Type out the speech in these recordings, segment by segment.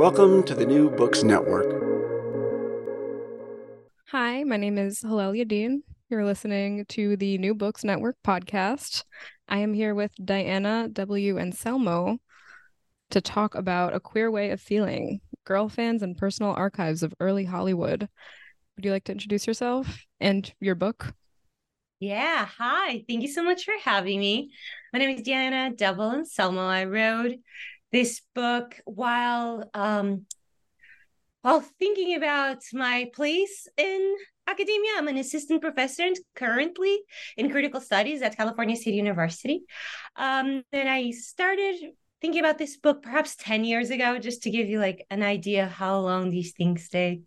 Welcome to the New Books Network. Hi, my name is Hallel Yadin. You're listening to the New Books Network podcast. I am here with Diana W. Anselmo to talk about A Queer Way of Feeling, girl fans and personal archives of early Hollywood. Would you like to introduce yourself and your book? Yeah, hi. Thank you so much for having me. My name is Diana W. Anselmo. I wrote this book while um, while thinking about my place in academia. I'm an assistant professor and currently in critical studies at California State University. Um, and I started thinking about this book perhaps 10 years ago, just to give you like an idea how long these things take.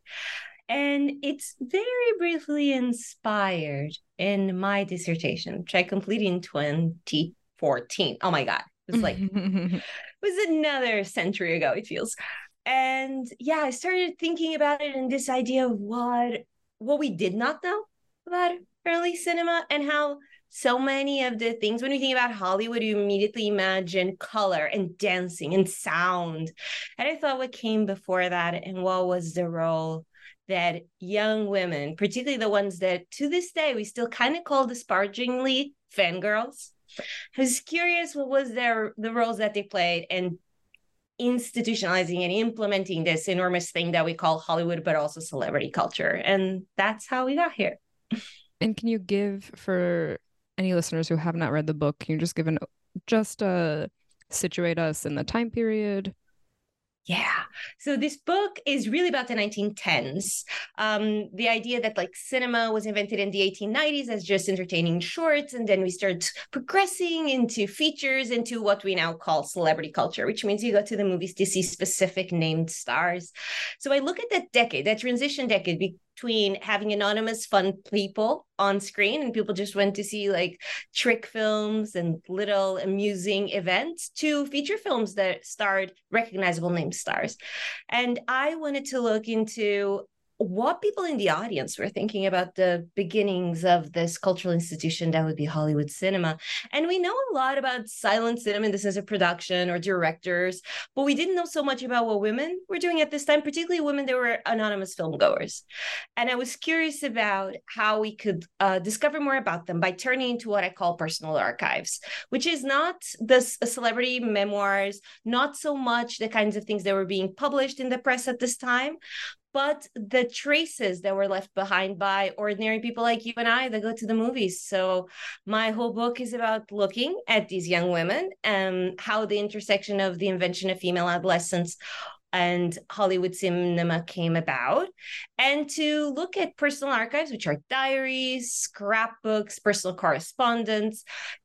And it's very briefly inspired in my dissertation, which I completed in 2014. Oh my God. It was like it was another century ago, it feels. And yeah, I started thinking about it and this idea of what what we did not know about early cinema and how so many of the things when you think about Hollywood, you immediately imagine color and dancing and sound. And I thought what came before that and what was the role that young women, particularly the ones that to this day we still kind of call disparagingly fangirls. I was curious what was their the roles that they played and institutionalizing and implementing this enormous thing that we call Hollywood, but also celebrity culture. And that's how we got here. And can you give for any listeners who have not read the book, can you just give an just uh situate us in the time period? Yeah. So this book is really about the 1910s. Um, the idea that like cinema was invented in the 1890s as just entertaining shorts, and then we start progressing into features, into what we now call celebrity culture, which means you go to the movies to see specific named stars. So I look at that decade, that transition decade between having anonymous fun people on screen and people just went to see like trick films and little amusing events to feature films that starred recognizable name stars. And i wanted to look into what people in the audience were thinking about the beginnings of this cultural institution that would be Hollywood cinema. And we know a lot about silent cinema in the sense of production or directors, but we didn't know so much about what women were doing at this time, particularly women that were anonymous film goers. And I was curious about how we could uh, discover more about them by turning into what I call personal archives, which is not the celebrity memoirs, not so much the kinds of things that were being published in the press at this time, but the traces that were left behind by ordinary people like you and I that go to the movies. So my whole book is about looking at these young women and how the intersection of the invention of female adolescence and Hollywood cinema came about, and to look at personal archives, which are diaries, scrapbooks, personal correspondence,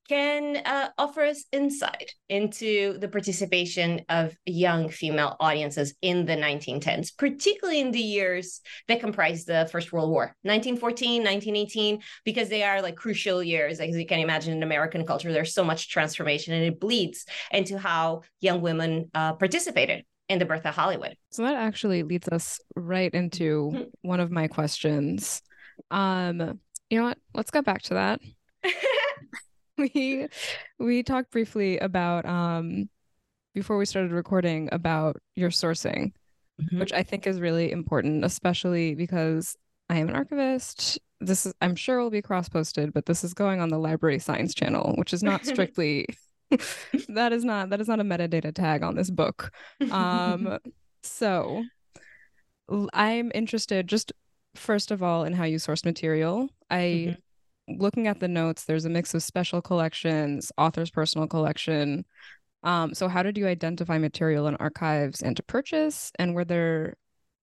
can uh, offer us insight into the participation of young female audiences in the 1910s, particularly in the years that comprise the First World War, 1914, 1918, because they are like crucial years. As you can imagine, in American culture, there's so much transformation and it bleeds into how young women uh, participated in the birth of Hollywood. So that actually leads us right into mm-hmm. one of my questions. Um, you know what? Let's go back to that. we we talked briefly about um before we started recording about your sourcing, mm-hmm. which I think is really important, especially because I am an archivist. This is I'm sure will be cross-posted, but this is going on the library science channel, which is not strictly that is not that is not a metadata tag on this book. Um so I'm interested just first of all in how you source material. I mm-hmm looking at the notes, there's a mix of special collections, author's personal collection. Um, so, how did you identify material in archives and to purchase? And were there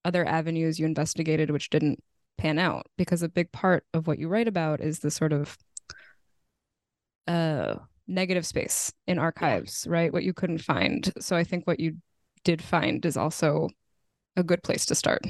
other avenues you investigated which didn't pan out? Because a big part of what you write about is the sort of uh, negative space in archives, right? What you couldn't find. So, I think what you did find is also a good place to start.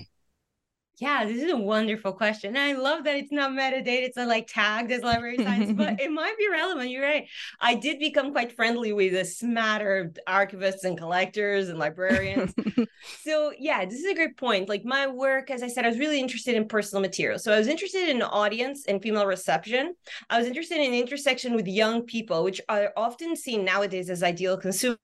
Yeah, this is a wonderful question. And I love that it's not metadata, it's not like tagged as library science, but it might be relevant. You're right. I did become quite friendly with a smatter of archivists and collectors and librarians. so, yeah, this is a great point. Like my work, as I said, I was really interested in personal material. So, I was interested in audience and female reception. I was interested in intersection with young people, which are often seen nowadays as ideal consumers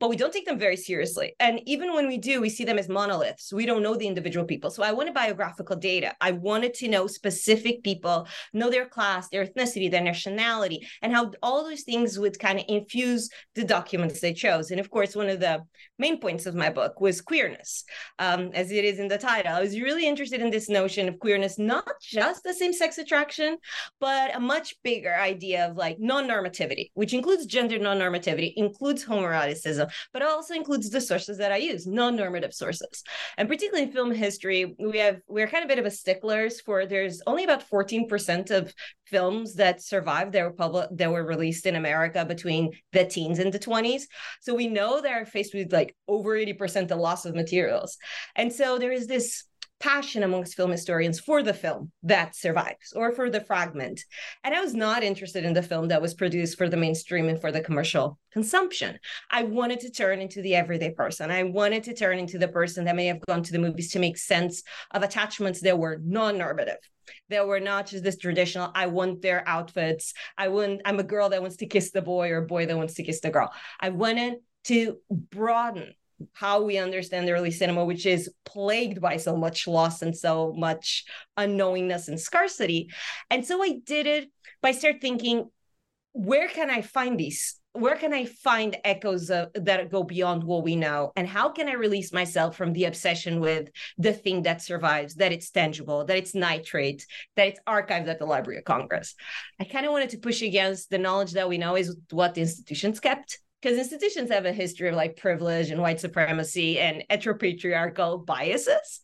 but we don't take them very seriously. And even when we do, we see them as monoliths. We don't know the individual people. So I wanted biographical data. I wanted to know specific people, know their class, their ethnicity, their nationality, and how all those things would kind of infuse the documents they chose. And of course, one of the main points of my book was queerness, um, as it is in the title. I was really interested in this notion of queerness, not just the same sex attraction, but a much bigger idea of like non normativity, which includes gender non normativity, includes homoeroticism but it also includes the sources that I use, non-normative sources. And particularly in film history, we have we're kind of a bit of a sticklers for there's only about 14% of films that survived were public that were released in America between the teens and the 20s. So we know they're faced with like over 80% the loss of materials. And so there is this passion amongst film historians for the film that survives or for the fragment. And I was not interested in the film that was produced for the mainstream and for the commercial consumption. I wanted to turn into the everyday person. I wanted to turn into the person that may have gone to the movies to make sense of attachments that were non normative. That were not just this traditional, I want their outfits. I want, I'm a girl that wants to kiss the boy or boy that wants to kiss the girl. I wanted to broaden how we understand early cinema, which is plagued by so much loss and so much unknowingness and scarcity. And so I did it by start thinking, where can I find these? Where can I find echoes of, that go beyond what we know? And how can I release myself from the obsession with the thing that survives, that it's tangible, that it's nitrate, that it's archived at the Library of Congress? I kind of wanted to push against the knowledge that we know is what the institutions kept because institutions have a history of like privilege and white supremacy and heteropatriarchal biases.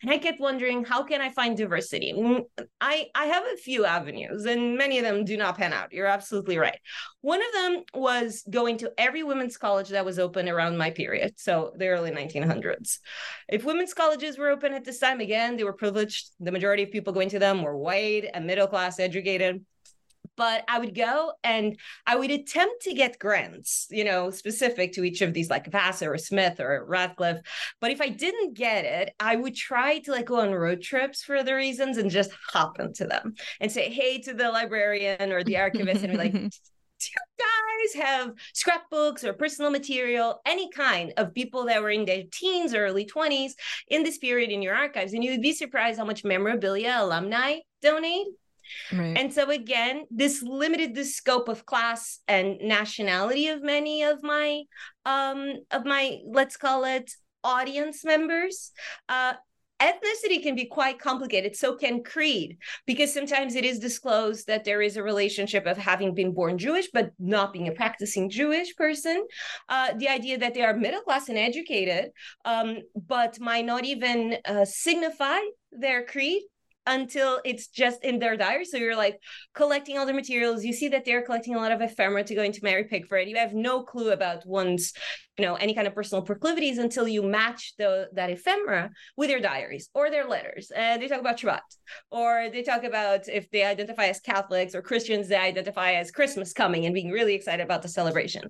And i kept wondering how can i find diversity? Mm, i i have a few avenues and many of them do not pan out. You're absolutely right. One of them was going to every women's college that was open around my period so the early 1900s if women's colleges were open at this time again they were privileged. The majority of people going to them were white and middle class educated but I would go and I would attempt to get grants, you know, specific to each of these, like Vassar or Smith or Radcliffe. But if I didn't get it, I would try to like go on road trips for the reasons and just hop into them and say hey to the librarian or the archivist and be like, do you guys have scrapbooks or personal material, any kind of people that were in their teens or early 20s in this period in your archives? And you would be surprised how much memorabilia alumni donate Right. And so again, this limited the scope of class and nationality of many of my um of my let's call it audience members. Uh ethnicity can be quite complicated so can creed because sometimes it is disclosed that there is a relationship of having been born jewish but not being a practicing jewish person uh, the idea that they are middle class and educated um, but might not even uh, signify their creed until it's just in their diary. So you're like collecting all the materials. You see that they're collecting a lot of ephemera to go into Mary Pickford. You have no clue about one's you know any kind of personal proclivities until you match the that ephemera with their diaries or their letters. And they talk about Shabbat or they talk about if they identify as Catholics or Christians they identify as Christmas coming and being really excited about the celebration.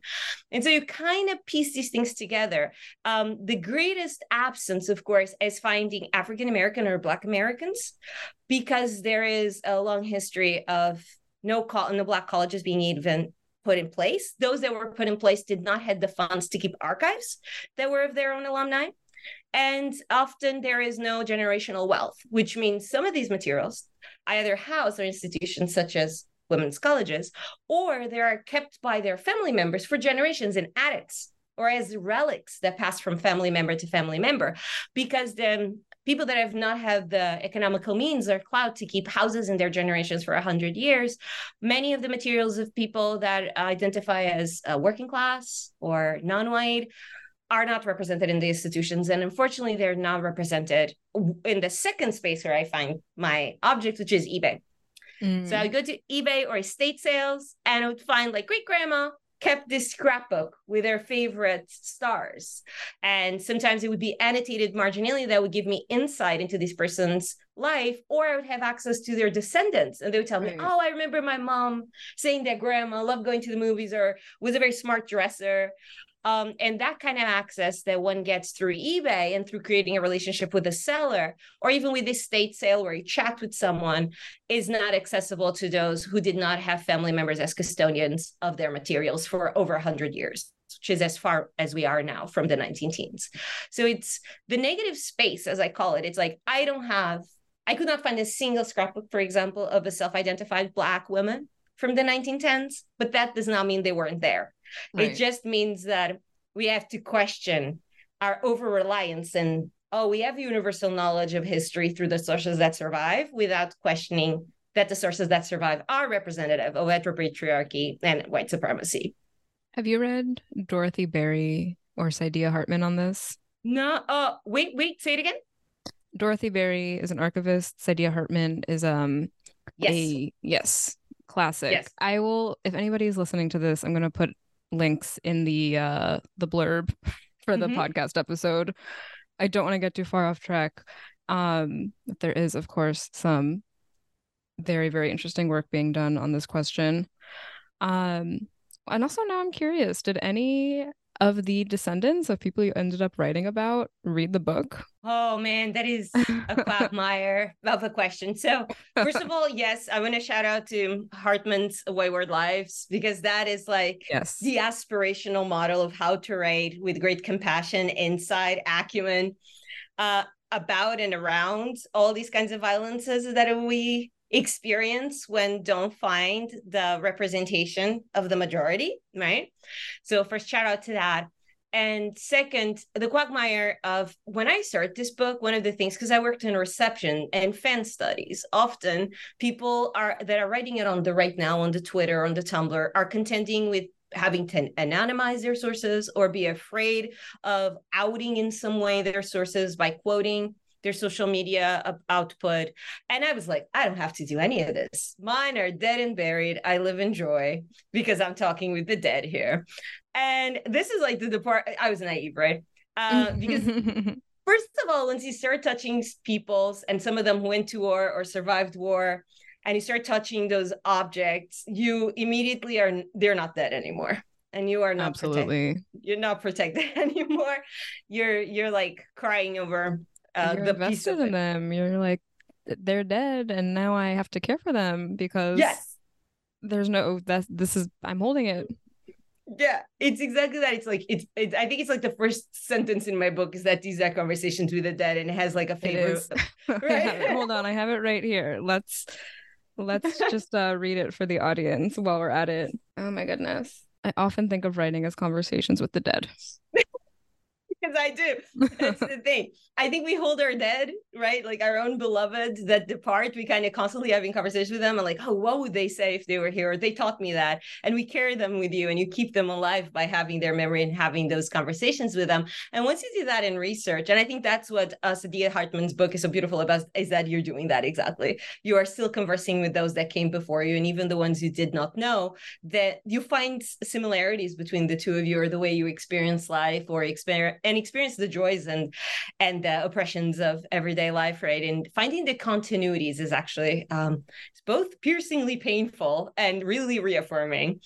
And so you kind of piece these things together. Um, the greatest absence of course is finding African American or Black Americans because there is a long history of no call in the black colleges being even put in place. Those that were put in place did not have the funds to keep archives that were of their own alumni. And often there is no generational wealth, which means some of these materials either house or institutions such as women's colleges, or they are kept by their family members for generations in attics or as relics that pass from family member to family member because then people that have not had the economical means or clout to keep houses in their generations for 100 years many of the materials of people that identify as uh, working class or non-white are not represented in the institutions and unfortunately they're not represented in the second space where i find my object which is ebay mm. so i would go to ebay or estate sales and i would find like great grandma kept this scrapbook with their favorite stars. And sometimes it would be annotated marginally that would give me insight into this person's life, or I would have access to their descendants. And they would tell me, Oh, I remember my mom saying that grandma loved going to the movies or was a very smart dresser. Um, and that kind of access that one gets through eBay and through creating a relationship with a seller, or even with this state sale where you chat with someone, is not accessible to those who did not have family members as custodians of their materials for over 100 years which is as far as we are now from the 19 teens. So it's the negative space, as I call it. It's like I don't have, I could not find a single scrapbook, for example, of a self identified Black woman from the 1910s, but that does not mean they weren't there. Right. It just means that we have to question our over reliance and oh, we have universal knowledge of history through the sources that survive without questioning that the sources that survive are representative of heteropatriarchy and white supremacy. Have you read Dorothy Berry or Saidiya Hartman on this? No. Uh, wait, wait, say it again. Dorothy Berry is an archivist. Saidiya Hartman is um yes. a yes classic. Yes. I will if anybody's listening to this, I'm gonna put links in the uh the blurb for the mm-hmm. podcast episode. I don't want to get too far off track. Um there is of course some very very interesting work being done on this question. Um and also now I'm curious, did any of the descendants of people you ended up writing about read the book? Oh man, that is a quagmire of a question. So, first of all, yes, I want to shout out to Hartman's Wayward Lives because that is like yes. the aspirational model of how to write with great compassion, insight, acumen, uh, about and around all these kinds of violences that we experience when don't find the representation of the majority, right? So first shout out to that. And second, the quagmire of when I start this book, one of the things, because I worked in reception and fan studies, often people are that are writing it on the right now on the Twitter, on the Tumblr, are contending with having to anonymize their sources or be afraid of outing in some way their sources by quoting their social media output. And I was like, I don't have to do any of this. Mine are dead and buried. I live in joy because I'm talking with the dead here. And this is like the, the part I was naive, right? Uh, because first of all, once you start touching people's and some of them went to war or survived war, and you start touching those objects, you immediately are they're not dead anymore and you are not absolutely protect- you're not protected anymore you're you're like crying over uh, you're the invested in them. You're like, they're dead, and now I have to care for them because yes, there's no that this is I'm holding it. Yeah, it's exactly that. It's like it's, it's. I think it's like the first sentence in my book is that these are conversations with the dead, and it has like a favorite. right? Hold on, I have it right here. Let's let's just uh, read it for the audience while we're at it. Oh my goodness, I often think of writing as conversations with the dead because I do. That's the thing. I think we hold our dead, right? Like our own beloved that depart. We kind of constantly having conversations with them and like, oh, what would they say if they were here? Or they taught me that. And we carry them with you and you keep them alive by having their memory and having those conversations with them. And once you do that in research, and I think that's what uh, Saidiya Hartman's book is so beautiful about, is that you're doing that exactly. You are still conversing with those that came before you and even the ones you did not know, that you find similarities between the two of you or the way you experience life or experience and experience the joys and and the oppressions of everyday life, right? And finding the continuities is actually um, both piercingly painful and really reaffirming.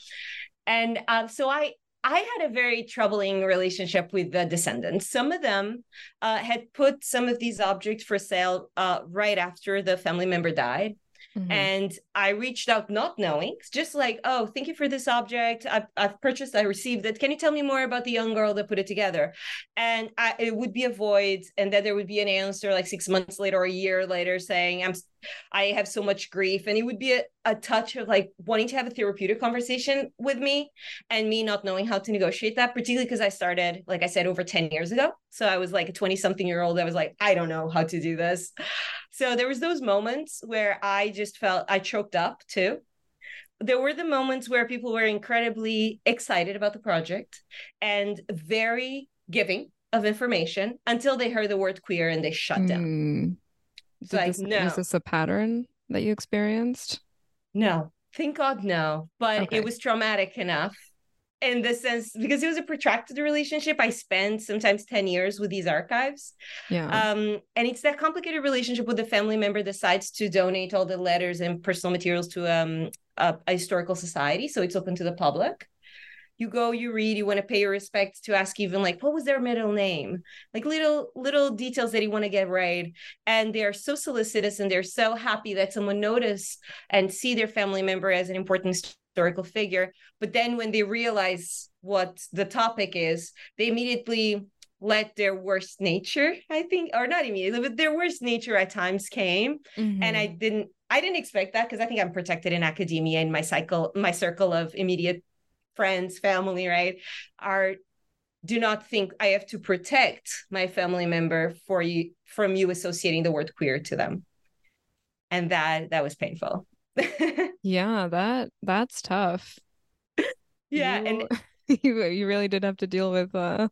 And um, so I I had a very troubling relationship with the descendants. Some of them uh, had put some of these objects for sale uh, right after the family member died. Mm-hmm. And I reached out not knowing, just like, oh, thank you for this object. I've, I've purchased, I received it. Can you tell me more about the young girl that put it together? And I, it would be a void. And then there would be an answer like six months later or a year later saying, I'm I have so much grief. And it would be a, a touch of like wanting to have a therapeutic conversation with me and me not knowing how to negotiate that, particularly because I started, like I said, over 10 years ago. So I was like a 20 something year old. I was like, I don't know how to do this. So there was those moments where I just felt I choked up too. There were the moments where people were incredibly excited about the project and very giving of information until they heard the word queer and they shut down. Mm did like, this, no. Was this a pattern that you experienced? No, thank God, no. But okay. it was traumatic enough in the sense because it was a protracted relationship. I spent sometimes 10 years with these archives. Yeah. Um, and it's that complicated relationship with the family member decides to donate all the letters and personal materials to um, a, a historical society. So it's open to the public you go you read you want to pay your respects to ask even like what was their middle name? Like little little details that you want to get right and they're so solicitous and they're so happy that someone notice and see their family member as an important historical figure. But then when they realize what the topic is they immediately let their worst nature i think or not immediately but their worst nature at times came. Mm-hmm. and i didn't i didn't expect that because i think i'm protected in academia in my cycle my circle of immediate friends, family, right, are do not think I have to protect my family member for you from you associating the word queer to them. And that that was painful. yeah, that that's tough. Yeah, you, and you you really did have to deal with uh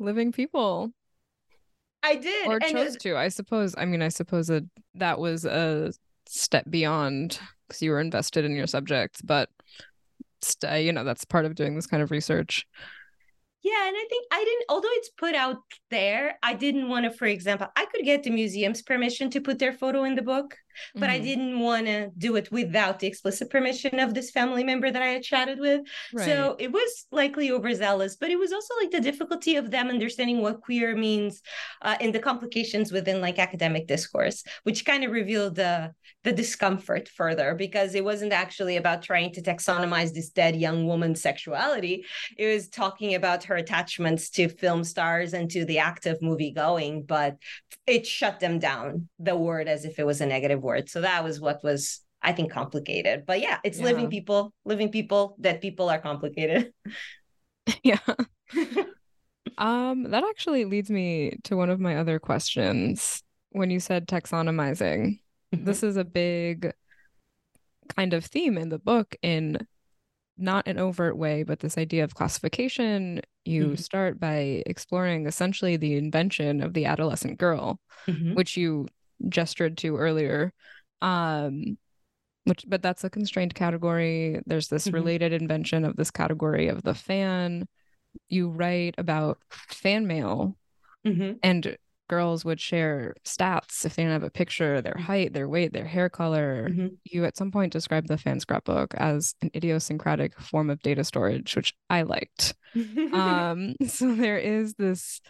living people. I did. Or chose to, I suppose. I mean, I suppose that that was a step beyond because you were invested in your subjects, but stay you know that's part of doing this kind of research. Yeah and i think i didn't although it's put out there i didn't want to for example i could get the museum's permission to put their photo in the book but mm-hmm. I didn't want to do it without the explicit permission of this family member that I had chatted with. Right. So it was likely overzealous, but it was also like the difficulty of them understanding what queer means uh, and the complications within like academic discourse, which kind of revealed the the discomfort further because it wasn't actually about trying to taxonomize this dead young woman's sexuality. It was talking about her attachments to film stars and to the act of movie going, but it shut them down, the word as if it was a negative word. So that was what was I think complicated. But yeah, it's yeah. living people, living people that people are complicated. yeah. um that actually leads me to one of my other questions when you said taxonomizing. Mm-hmm. This is a big kind of theme in the book in not an overt way, but this idea of classification. You mm-hmm. start by exploring essentially the invention of the adolescent girl, mm-hmm. which you gestured to earlier um which but that's a constrained category there's this mm-hmm. related invention of this category of the fan you write about fan mail mm-hmm. and girls would share stats if they didn't have a picture their height their weight their hair color mm-hmm. you at some point described the fan scrapbook as an idiosyncratic form of data storage which i liked um so there is this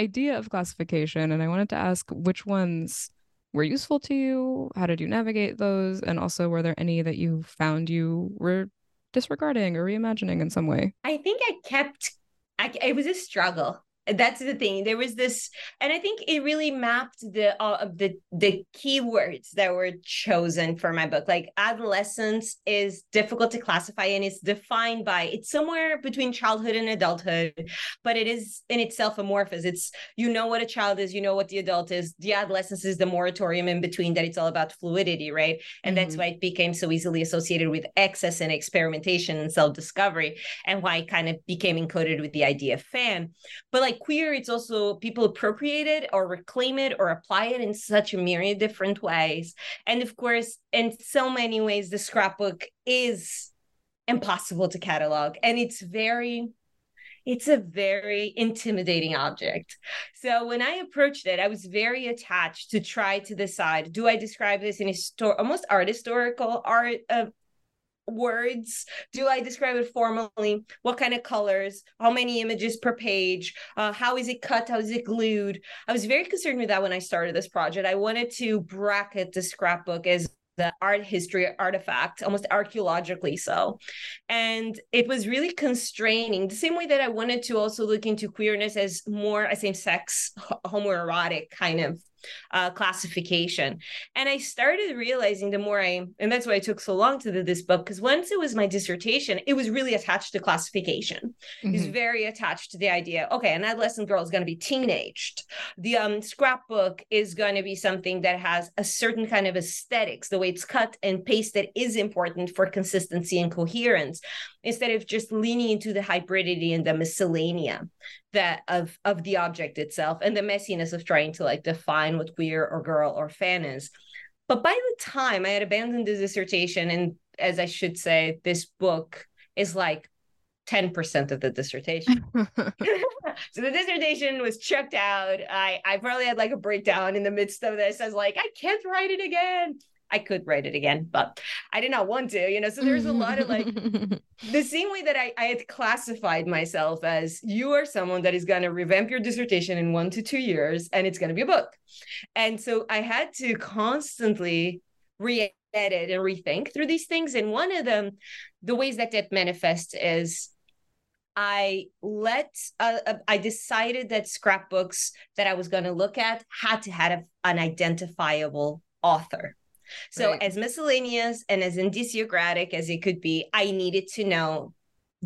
idea of classification and i wanted to ask which ones were useful to you? How did you navigate those? And also, were there any that you found you were disregarding or reimagining in some way? I think I kept, I, it was a struggle that's the thing. There was this and i think it really mapped the uh, the the keywords that were chosen for my book. Like adolescence is difficult to classify and it's defined by it's somewhere between childhood and adulthood but it is in itself amorphous. It's you know what a child is you know what the adult is. The adolescence is the moratorium in between that it's all about fluidity right? And mm-hmm. that's why it became so easily associated with excess and experimentation and self-discovery and why it kind of became encoded with the idea of fan. But like queer it's also people appropriate it or reclaim it or apply it in such a myriad different ways and of course in so many ways the scrapbook is impossible to catalog and it's very it's a very intimidating object. So when I approached it, I was very attached to try to decide: do I describe this in a histor- almost art historical art uh, words do i describe it formally? What kind of colors? How many images per page? Uh, how is it cut? How is it glued? I was very concerned with that when i started this project. I wanted to bracket the scrapbook as the art history artifact, almost archaeologically so. And it was really constraining, the same way that I wanted to also look into queerness as more a same sex, homoerotic kind of uh, classification. And I started realizing the more I, and that's why it took so long to do this book, because once it was my dissertation, it was really attached to classification. Mm-hmm. It was mm-hmm. very attached to the idea, okay, an adolescent girl is going to be teenaged. The um, scrapbook is going to be something that has a certain kind of aesthetics. The way it's cut and pasted is important for consistency and coherence instead of just leaning into the hybridity and the miscellanea that of of the object itself and the messiness of trying to like define what queer or girl or fan is but by the time i had abandoned the dissertation and as i should say this book is like 10% of the dissertation. so the dissertation was checked out. I I probably had like a breakdown in the midst of this. I was like, I can't write it again. I could write it again, but I did not want to, you know. So there's a lot of like the same way that I, I had classified myself as you are someone that is going to revamp your dissertation in one to two years and it's going to be a book. And so I had to constantly re edit and rethink through these things. And one of them, the ways that that manifests is I let uh, uh I decided that scrapbooks that I was going to look at had to have an identifiable author. So, right. as miscellaneous and as indiciographic as it could be, I needed to know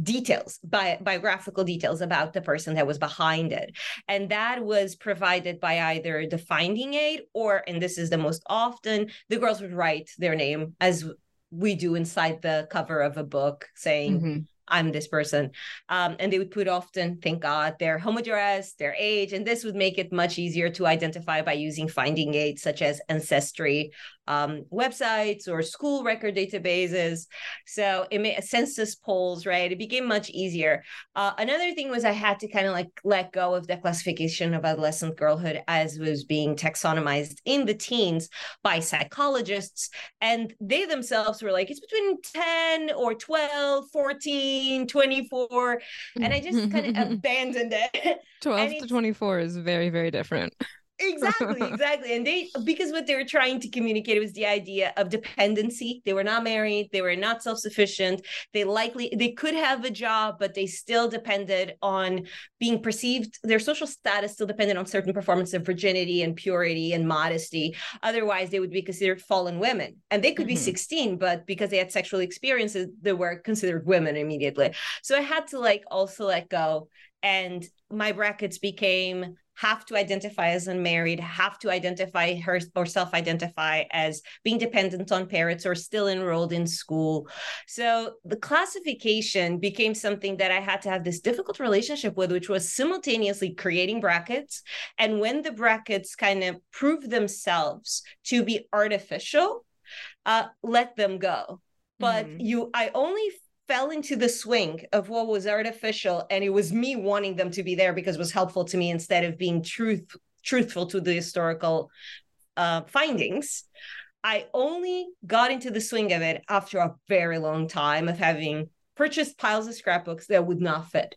details bi- biographical details about the person that was behind it and that was provided by either the finding aid or and this is the most often the girls would write their name as we do inside the cover of a book saying mm-hmm. I'm this person. Um, and they would put often, thank God, their home address, their age, and this would make it much easier to identify by using finding aids such as Ancestry um, websites or school record databases. So it made census polls, right? It became much easier. Uh, another thing was I had to kind of like let go of the classification of adolescent girlhood as was being taxonomized in the teens by psychologists. And they themselves were like, it's between 10 or 12, 14, 24. And I just kind of abandoned it. 12 to 24 is very, very different exactly exactly and they because what they were trying to communicate was the idea of dependency. They were not married they were not self-sufficient they likely they could have a job but they still depended on being perceived their social status still depended on certain performance of virginity and purity and modesty. Otherwise they would be considered fallen women and they could mm-hmm. be 16 but because they had sexual experiences they were considered women immediately. So i had to like also let go and my brackets became have to identify as unmarried, have to identify her or self identify as being dependent on parents or still enrolled in school. So the classification became something that I had to have this difficult relationship with, which was simultaneously creating brackets. And when the brackets kind of prove themselves to be artificial, uh, let them go. But mm-hmm. you, I only fell into the swing of what was artificial and it was me wanting them to be there because it was helpful to me instead of being truth truthful to the historical uh, findings. I only got into the swing of it after a very long time of having purchased piles of scrapbooks that would not fit.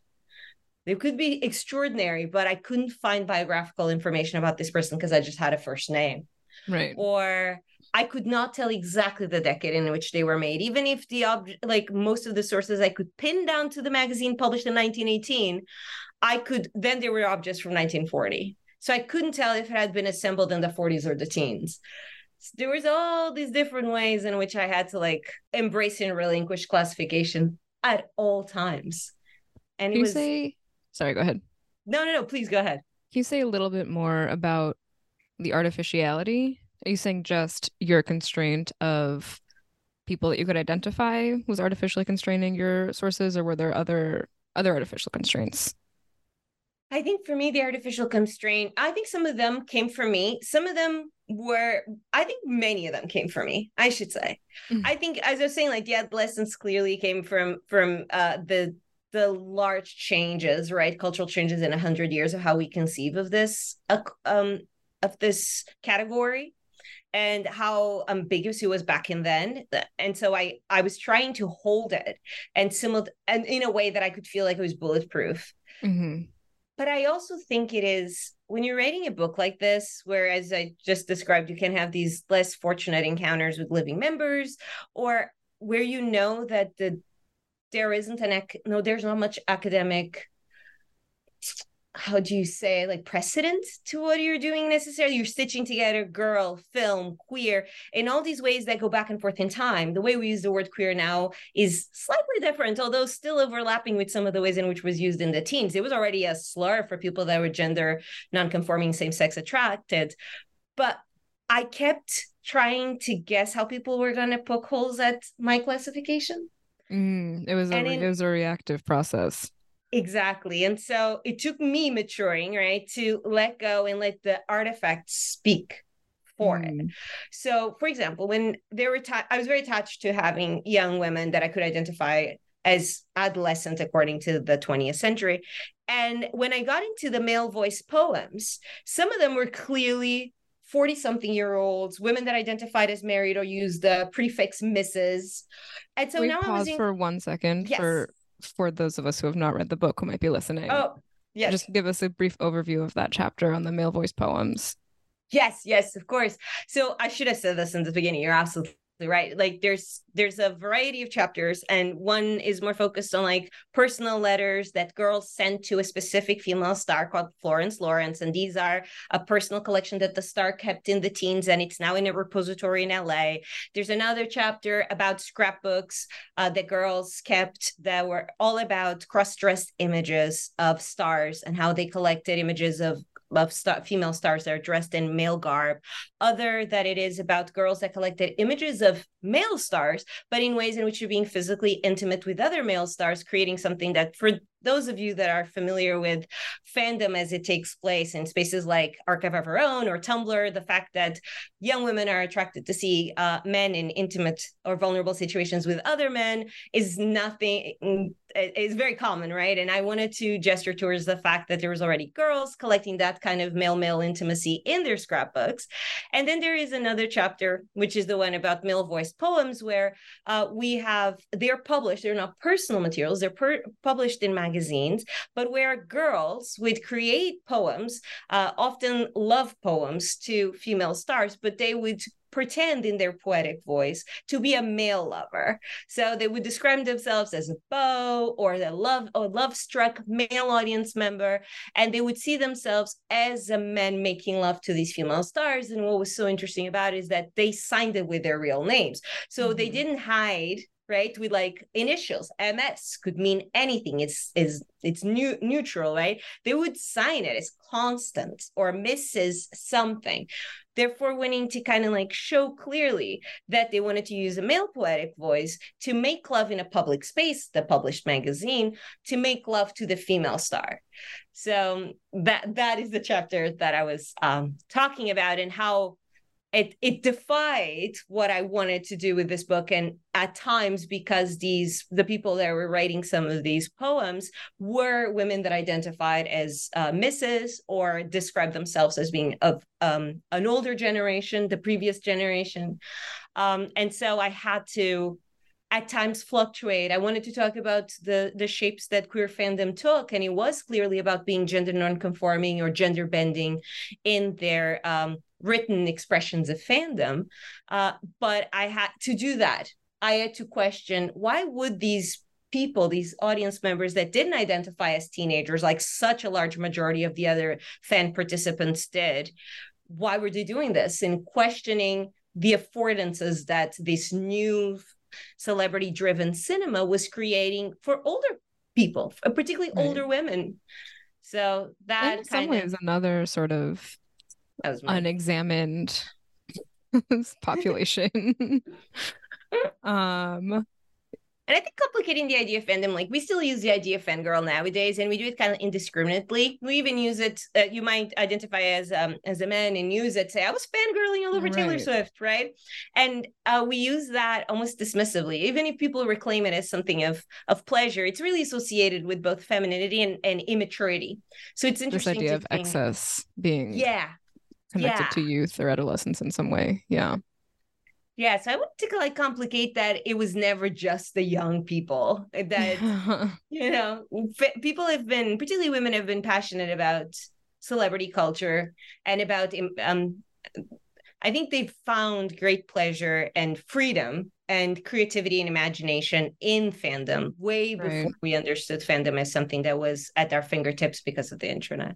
They could be extraordinary but i couldn't find biographical information about this person because i just had a first name. Right. Or I could not tell exactly the decade in which they were made, even if the object, like most of the sources I could pin down to the magazine published in 1918. I could then there were objects from 1940. So I couldn't tell if it had been assembled in the 40s or the teens. So there was all these different ways in which I had to like embrace and relinquish classification at all times. And Can it you was say sorry, go ahead. no, no, no. Please go ahead. Can you say a little bit more about the artificiality? Are you saying just your constraint of people that you could identify was artificially constraining your sources, or were there other other artificial constraints? I think for me, the artificial constraint, I think some of them came from me. Some of them were, I think many of them came from me, I should say. Mhm. I think, as I was saying, like yeah, the adolescence clearly came from from uh, the the large changes, right? Cultural changes in a hundred years of how we conceive of this, uh, um, of this category and how ambiguous it was back in then and so i i was trying to hold it and simul- and in a way that i could feel like it was bulletproof hmm but I also think it is when you're writing a book like this, where, as I just described, you can have these less fortunate encounters with living members, or where you know that the there isn't an ac- no, there's not much academic. How do you say like precedent to what you're doing necessarily? You're stitching together girl, film, queer, in all these ways that go back and forth in time. The way we use the word queer now is slightly different, although still overlapping with some of the ways in which it was used in the teens. It was already a slur for people that were gender nonconforming, same sex attracted. But I kept trying to guess how people were going to poke holes at my classification. Mm, it was a in- it was a reactive process. Exactly. And so it took me maturing, right, to let go and let the artifacts speak for it. Mm. So, for example, when there were, ti- I was very attached to having young women that I could identify as adolescent according to the 20th century. And when I got into the male voice poems, some of them were clearly 40 something year olds, women that identified as married or used the prefix Mrs. And so we now I was pause in, for one second Yes. for for those of us who have not read the book who might be listening. oh, yes. Just give us a brief overview of that chapter on the male voice poems. Yes, yes, of course. So I should have said this in the beginning. You're absolutely right. Like there's there's a variety of chapters, and one is more focused on like personal letters that girls sent to a specific female star called Florence Lawrence, and these are a personal collection that the star kept in the teens, and it's now in a repository in LA. There's another chapter about scrapbooks uh, that girls kept that were all about cross-dressed images of stars and how they collected images of of star, female stars that are dressed in male garb. Other that it is about girls that collected images of male stars, but in ways in which you're being physically intimate with other male stars, creating something that for those of you that are familiar with fandom as it takes place in spaces like Archive of Our Own or Tumblr, the fact that young women are attracted to see uh, men in intimate or vulnerable situations with other men is nothing is very common, right? And I wanted to gesture towards the fact that there was already girls collecting that kind of male male intimacy in their scrapbooks. And then there is another chapter, which is the one about male voice poems, where uh, we have they're published, they're not personal materials, they're per- published in magazines, but where girls would create poems, uh, often love poems to female stars, but they would pretend in their poetic voice to be a male lover. So they would describe themselves as a beau or the love or love struck male audience member, and they would see themselves as a man making love to these female stars. And what was so interesting about it is that they signed it with their real names. So they Mhm. didn't hide right with like initials ms could mean anything it's is it's new neutral right they would sign it as constant or mrs something therefore wanting to kind of like show clearly that they wanted to use a male poetic voice to make love in a public space the published magazine to make love to the female star. So that that is the chapter that i was um, talking about and how it it defied what I wanted to do with this book, and at times because these the people that were writing some of these poems were women that identified as uh, Mrs. or described themselves as being of um, an older generation, the previous generation, um, and so I had to at times fluctuate. I wanted to talk about the the shapes that queer fandom took, and it was clearly about being gender nonconforming or gender bending in their um, written expressions of fandom. Uh, but I had to do that. I had to question why would these people, these audience members that didn't identify as teenagers, like such a large majority of the other fan participants did, why were they doing this? And questioning the affordances that this new celebrity driven cinema was creating for older people, particularly right. older women. So that in some ways of, another sort of unexamined population. um and I think complicating the idea of fandom, like we still use the idea of fangirl nowadays, and we do it kind of indiscriminately. We even use it. Uh, you might identify as um, as a man and use it. Say, I was fangirling all over right. Taylor Swift, right? And uh, we use that almost dismissively, even if people reclaim it as something of of pleasure. It's really associated with both femininity and, and immaturity. So it's interesting. This idea of think, excess being yeah connected yeah. to youth or adolescence in some way. Yeah. Yeah, so I would to like complicate that it was never just the young people that you know f- people have been particularly women have been passionate about celebrity culture and about um I think they've found great pleasure and freedom and creativity and imagination in fandom way before right. we understood fandom as something that was at our fingertips because of the internet.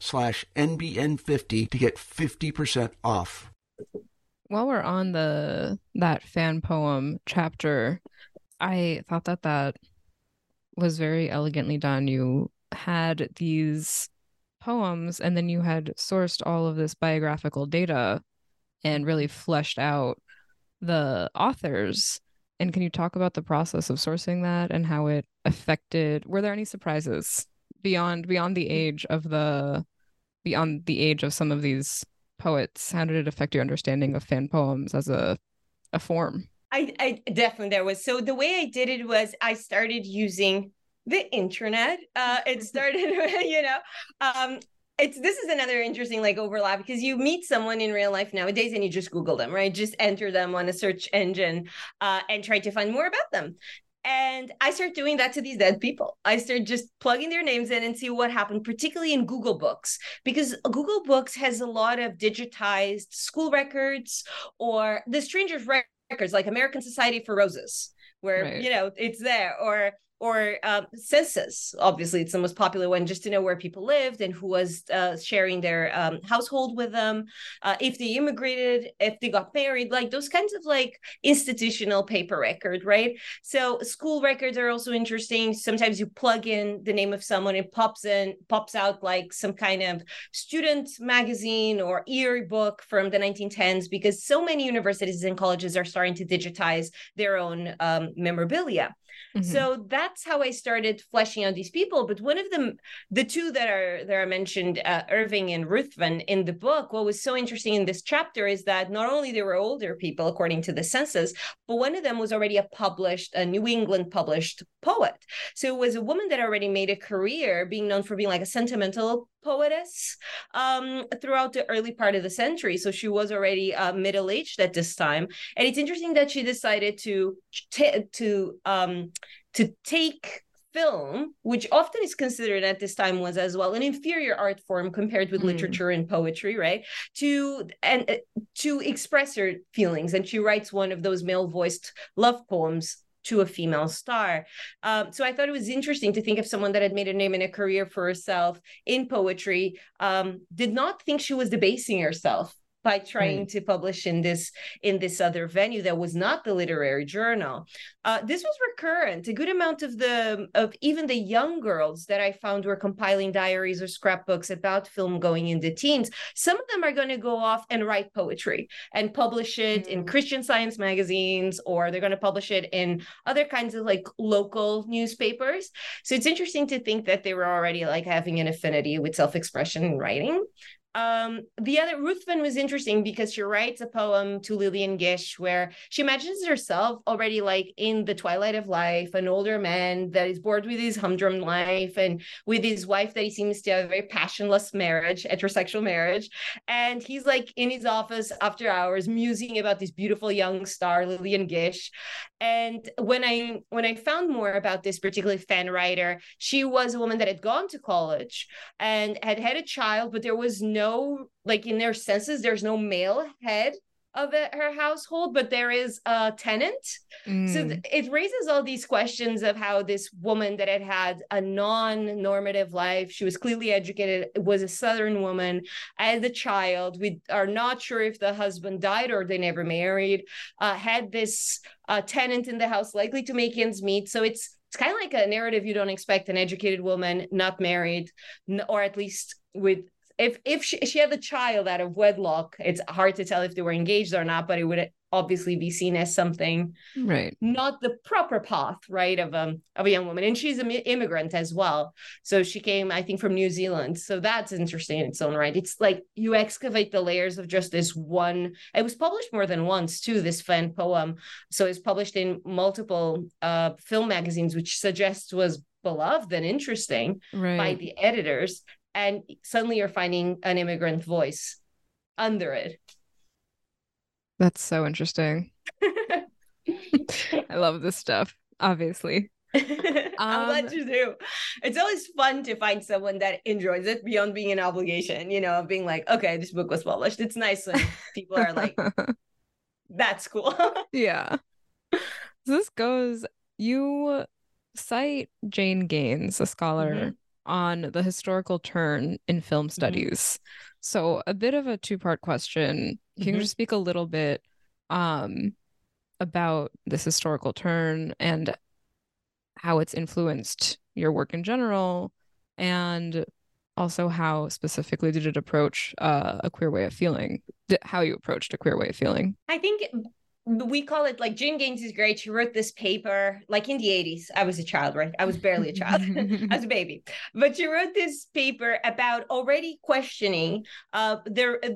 slash NBN50 to get 50% off. While we're on the that fan poem chapter, I thought that that was very elegantly done. You had these poems and then you had sourced all of this biographical data and really fleshed out the authors. And can you talk about the process of sourcing that and how it affected were there any surprises beyond beyond the age of the beyond the age of some of these poets how did it affect your understanding of fan poems as a a form? I, I definitely there was so the way i did it was i started using the internet uh it started you know um it's this is another interesting like overlap because you meet someone in real life nowadays and you just google them right? Just enter them on a search engine uh, and try to find more about them and I start doing that to these dead people. I start just plugging their names in and see what happened, particularly in Google Books, because Google Books has a lot of digitized school records or the strangers records, like American Society for Roses, where, right. you know, it's there, or or um, census. Obviously, it's the most popular one, just to know where people lived and who was uh, sharing their um, household with them, uh, if they immigrated, if they got married, like those kinds of like institutional paper record, right? So school records are also interesting. Sometimes you plug in the name of someone, it pops in, pops out like some kind of student magazine or yearbook from the 1910s, because so many universities and colleges are starting to digitize their own um, memorabilia. Mm-hmm. So that's how I started fleshing out these people. But one of them, the two that are that are mentioned, uh, Irving and Ruthven in the book, what was so interesting in this chapter is that not only they were older people according to the census, but one of them was already a published, a New England published poet. So it was a woman that already made a career being known for being like a sentimental poetess um, throughout the early part of the century. So she was already uh, middle aged at this time, and it's interesting that she decided to t- to um, to take film, which often is considered at this time was as well an inferior art form compared with mm. literature and poetry, right? To and uh, to express her feelings, and she writes one of those male voiced love poems to a female star. Um, so I thought it was interesting to think of someone that had made a name and a career for herself in poetry, um, did not think she was debasing herself by trying right. to publish in this in this other venue that was not the literary journal. Uh, this was recurrent. A good amount of the of even the young girls that I found were compiling diaries or scrapbooks about film going into teens. Some of them are going to go off and write poetry and publish it mm-hmm. in mm. Christian Science magazines, or they're going to publish it in other kinds of like local newspapers. So it's interesting to think that they were already like having an affinity with self-expression and writing. Um, the other Ruthven was interesting because she writes a poem to Lillian Gish where she imagines herself already like in the twilight of life, an older man that is bored with his humdrum life and with his wife that he seems to have a very passionless marriage, heterosexual marriage. And he's like in his office after hours musing about this beautiful young star, Lillian Gish. And when I when I found more about this particular fan writer, she was a woman that had gone to college and had had a child, but there was no no like in their senses there's no male head of it, her household, but there is a tenant. Mm. So th- it raises all these questions of how this woman that had had a non normative life, she was clearly educated, was a Southern woman, as a child. We are not sure if the husband died or they never married, uh, had this uh, tenant in the house likely to make ends meet. So it's it's kind of like a narrative you don't expect an educated woman not married or at least with if if she, she had a child out of wedlock it's hard to tell if they were engaged or not but it would obviously be seen as something right. not the proper path right of um of a young woman. And she's an immigrant as well. So she came i think from new zealand. So that's interesting in its own right. It's like you excavate the layers of just this one it was published more than once too this fan poem. So it's published in multiple uh film magazines which suggests was beloved and interesting right. by the editors and suddenly you're finding an immigrant voice under it. That's so interesting. I love this stuff, obviously. I'm glad um, you do. It's always fun to find someone that enjoys it beyond being an obligation, you know, of being like, okay, this book was published. It's nice when people are like, that's cool. yeah. This goes, you cite Jane Gaines, a scholar mm-hmm on the historical turn in film mm-hmm. studies. Mm-hmm. So, a bit of a two part question. Can mm-hmm. you just speak a little bit um, about this historical turn and how it's influenced your work in general? And also, how specifically did it approach uh, a queer way of feeling? How you approached a queer way of feeling? I think we call it like Jane Gaines is great. She wrote this paper like in the 80s. I was a child, right? I was barely a child. I was a baby. But she wrote this paper about already questioning uh there uh,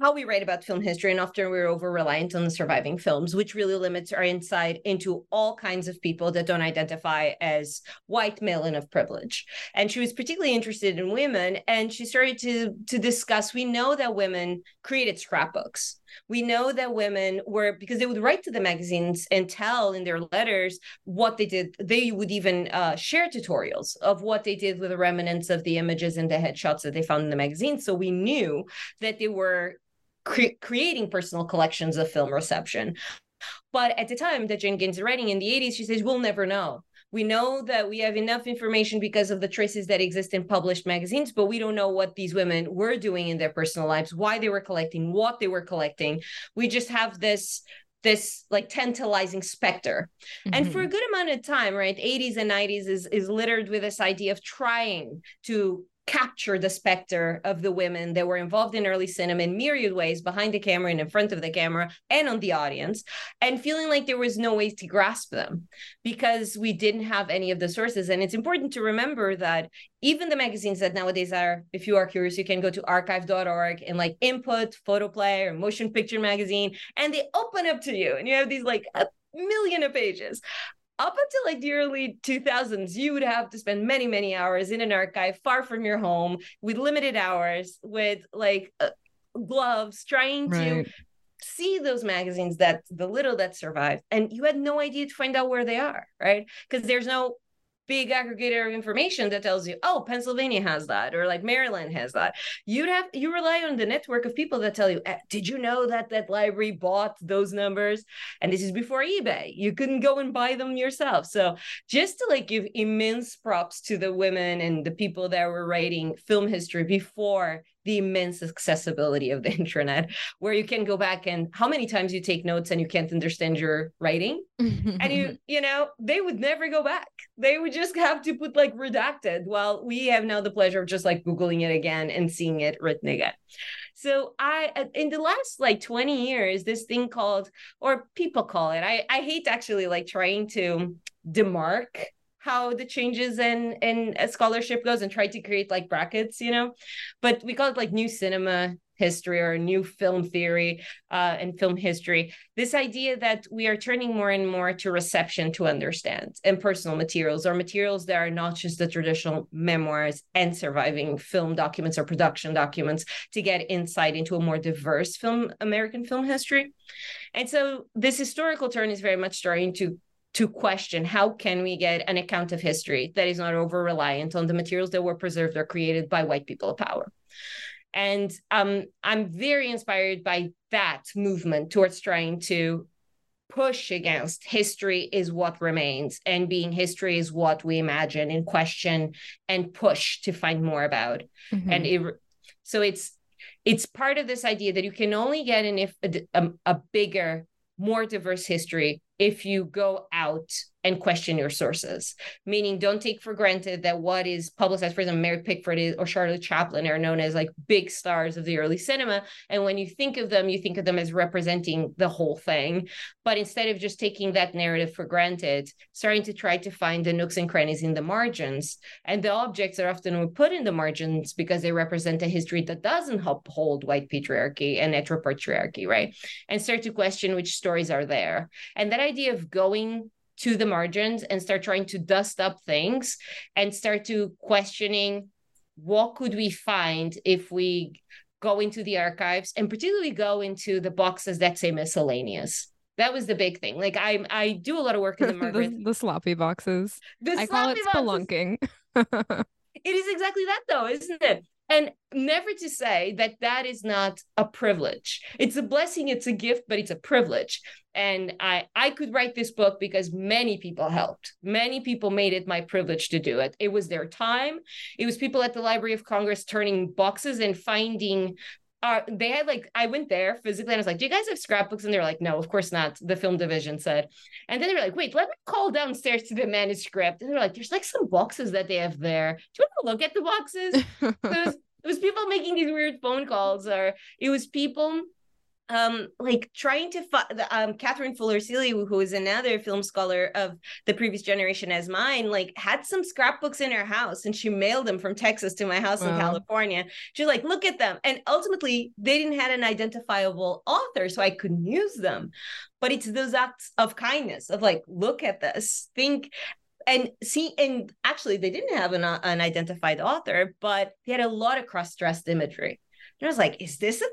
how we write about film history and often we're over reliant on the surviving films which really limits our insight into all kinds of people that don't identify as white male and of privilege and she was particularly interested in women and she started to to discuss we know that women created scrapbooks we know that women were because they would write to the magazines and tell in their letters what they did. They would even uh, share tutorials of what they did with the remnants of the images and the headshots that they found in the magazine. So we knew that they were cre- creating personal collections of film reception. But at the time that Jane Gaines is writing in the 80s, she says, we'll never know. We know that we have enough information because of the traces that exist in published magazines, but we don't know what these women were doing in their personal lives, why they were collecting, what they were collecting. We just have this this like tantalizing specter. Mm-hmm. And for a mm-hmm. good amount of time, right, 80s and 90s is is littered with this idea of trying to capture the specter of the women that were involved in early cinema in myriad ways behind the camera and in front of the camera and on the audience and feeling like there was no way to grasp them because we didn't have any of the sources. And it's important to remember that even the magazines that nowadays are if you are curious you can go to archive.org and like input photoplay or motion picture magazine and they open up to you and you have these like a million of pages up until like the early 2000s you would have to spend many many hours in an archive far from your home with limited hours with like uh, gloves trying right. to see those magazines that the little that survived and you had no idea to find out where they are right because there's no big aggregator of information that tells you, oh, Pennsylvania has that, or like Maryland has that. You'd have you rely on the network of people that tell you, eh, did you know that that library bought those numbers? And this is before eBay. You couldn't go and buy them yourself. So just to like give immense props to the women and the people that were writing film history before the immense accessibility of the internet, where you can go back and how many times you take notes and you can't understand your writing, and you you know they would never go back. They would just have to put like redacted. While we have now the pleasure of just like googling it again and seeing it written again. So I in the last like 20 years, this thing called or people call it. I I hate actually like trying to demark how the changes in in a scholarship goes and try to create like brackets, you know. But we call it like new cinema history or new film theory uh, and film history. This idea that we are turning more and more to reception to understand and personal materials or materials that are not just the traditional memoirs and surviving film documents or production documents to get insight into a more diverse film American film history. And so this historical turn is very much starting to to question how can we get an account of history that is not over reliant on the materials that were preserved or created by white people of power and um, i'm very inspired by that movement towards trying to push against history is what remains and being history is what we imagine and question and push to find more about mm-hmm. and it, so it's it's part of this idea that you can only get an if a, a, a bigger more diverse history if you go out and question your sources, meaning don't take for granted that what is publicized, for example, Mary Pickford is, or Charlotte Chaplin are known as like big stars of the early cinema. And when you think of them, you think of them as representing the whole thing. But instead of just taking that narrative for granted, starting to try to find the nooks and crannies in the margins. And the objects are often put in the margins because they represent a history that doesn't uphold white patriarchy and heteropatriarchy, right? And start to question which stories are there. And that idea of going to the margins and start trying to dust up things and start to questioning what could we find if we go into the archives and particularly go into the boxes that say miscellaneous. That was the big thing. Like i i do a lot of work in the Margaret the, the sloppy boxes. The i call it spelunking. It is exactly that though isn't it and never to say that that is not a privilege. It's a blessing it's a gift but it's a privilege. And i i could write this book because many people helped. Many people made it my privilege to do it. It was their time. It was people at the library of congress turning boxes and finding uh, they had like I went there physically and I was like, "Do you guys have scrapbooks?" And they were like, "No, of course not." The film division said, and then they were like, "Wait, let me call downstairs to the manuscript." And they're like, "There's like some boxes that they have there. Do you want to look at the boxes?" so it, was, it was people making these weird phone calls, or it was people um like trying to find um Kathryn Fuller-Seeley who is another film scholar of the previous generation as mine like had some scrapbooks in her house and she mailed them from texas to my house wow. in california. She's like look at them. And ultimately they didn't have an identifiable author so i couldn't use them. But it's those acts of kindness of like look at this. Think and see and actually they didn't have an, uh, an identified author but they had a lot of cross-dressed imagery. And i was like is this a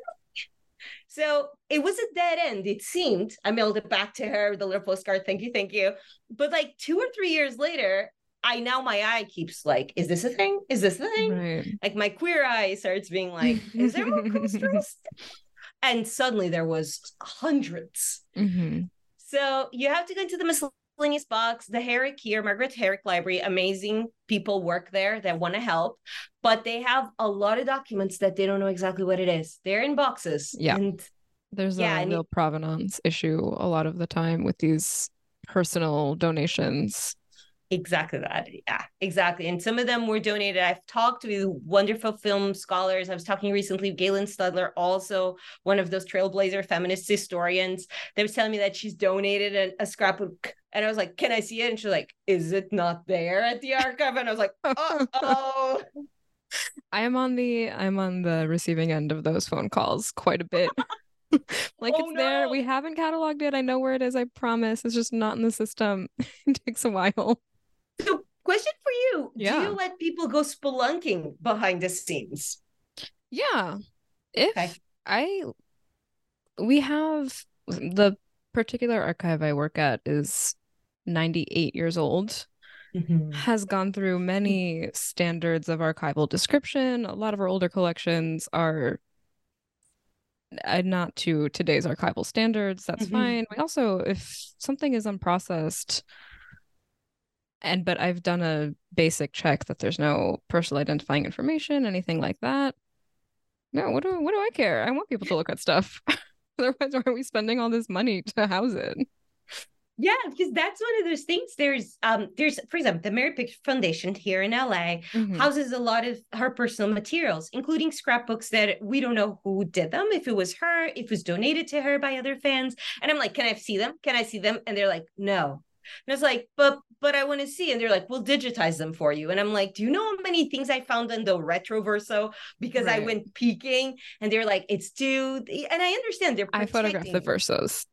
so it was a dead end, it seemed. I mailed it back to her, the little postcard, thank you, thank you. But like two or three years later, I now my eye keeps like, is this a thing? Is this the thing? Right. Like my queer eye starts being like, is there a cross And suddenly there was 100s mm-hmm. So you have to go into the miscellaneous box, the Herrick here, Margaret Herrick Library, amazing people work there that want to help, but they have a lot of documents that they don't know exactly what it is. They're in boxes. Yeah. And there's yeah, a real provenance issue a lot of the time with these personal donations. Exactly that. Yeah, exactly. And some of them were donated. I've talked with wonderful film scholars. I was talking recently with Gaylyn Studlar, also one of those trailblazer feminist historians. They was telling me that she's donated a, a scrapbook and I was like, "Can I see it?" And she's like, "Is it not there at the archive?" And I was like, "Oh." I am on the I'm on the receiving end of those phone calls quite a bit. like oh, it's no. there. We haven't cataloged it. I know where it is. I promise. It's just not in the system. it takes a while. So, question for you: yeah. Do you let people go spelunking behind the scenes? Yeah. If okay. I, we have the particular archive I work at is 98 years old. Mm-hmm. Has gone through many standards of archival description. A lot of our older collections are uh, not to today's archival standards. That's mm-hmm. fine. We also, if something is unprocessed, and but I've done a basic check that there's no personal identifying information, anything like that. no, what do what do I care? I want people to look at stuff. Otherwise, why are we spending all this money to house it? Yeah, because that's one of those things. There's um there's for example, the Mary Pickford Foundation here in LA Mhm. houses a lot of her personal materials, including scrapbooks that we don't know who did them, if it was her, if it was donated to her by other fans. And I'm like, Can I see them? Can I see them? And they're like, No. And I was like, but but I want to see. And they're like, we'll digitize them for you. And I'm like, do you know how many things I found in the retroverso because I went peeking? And they're like, it's due. And I understand they're I photograph the versos.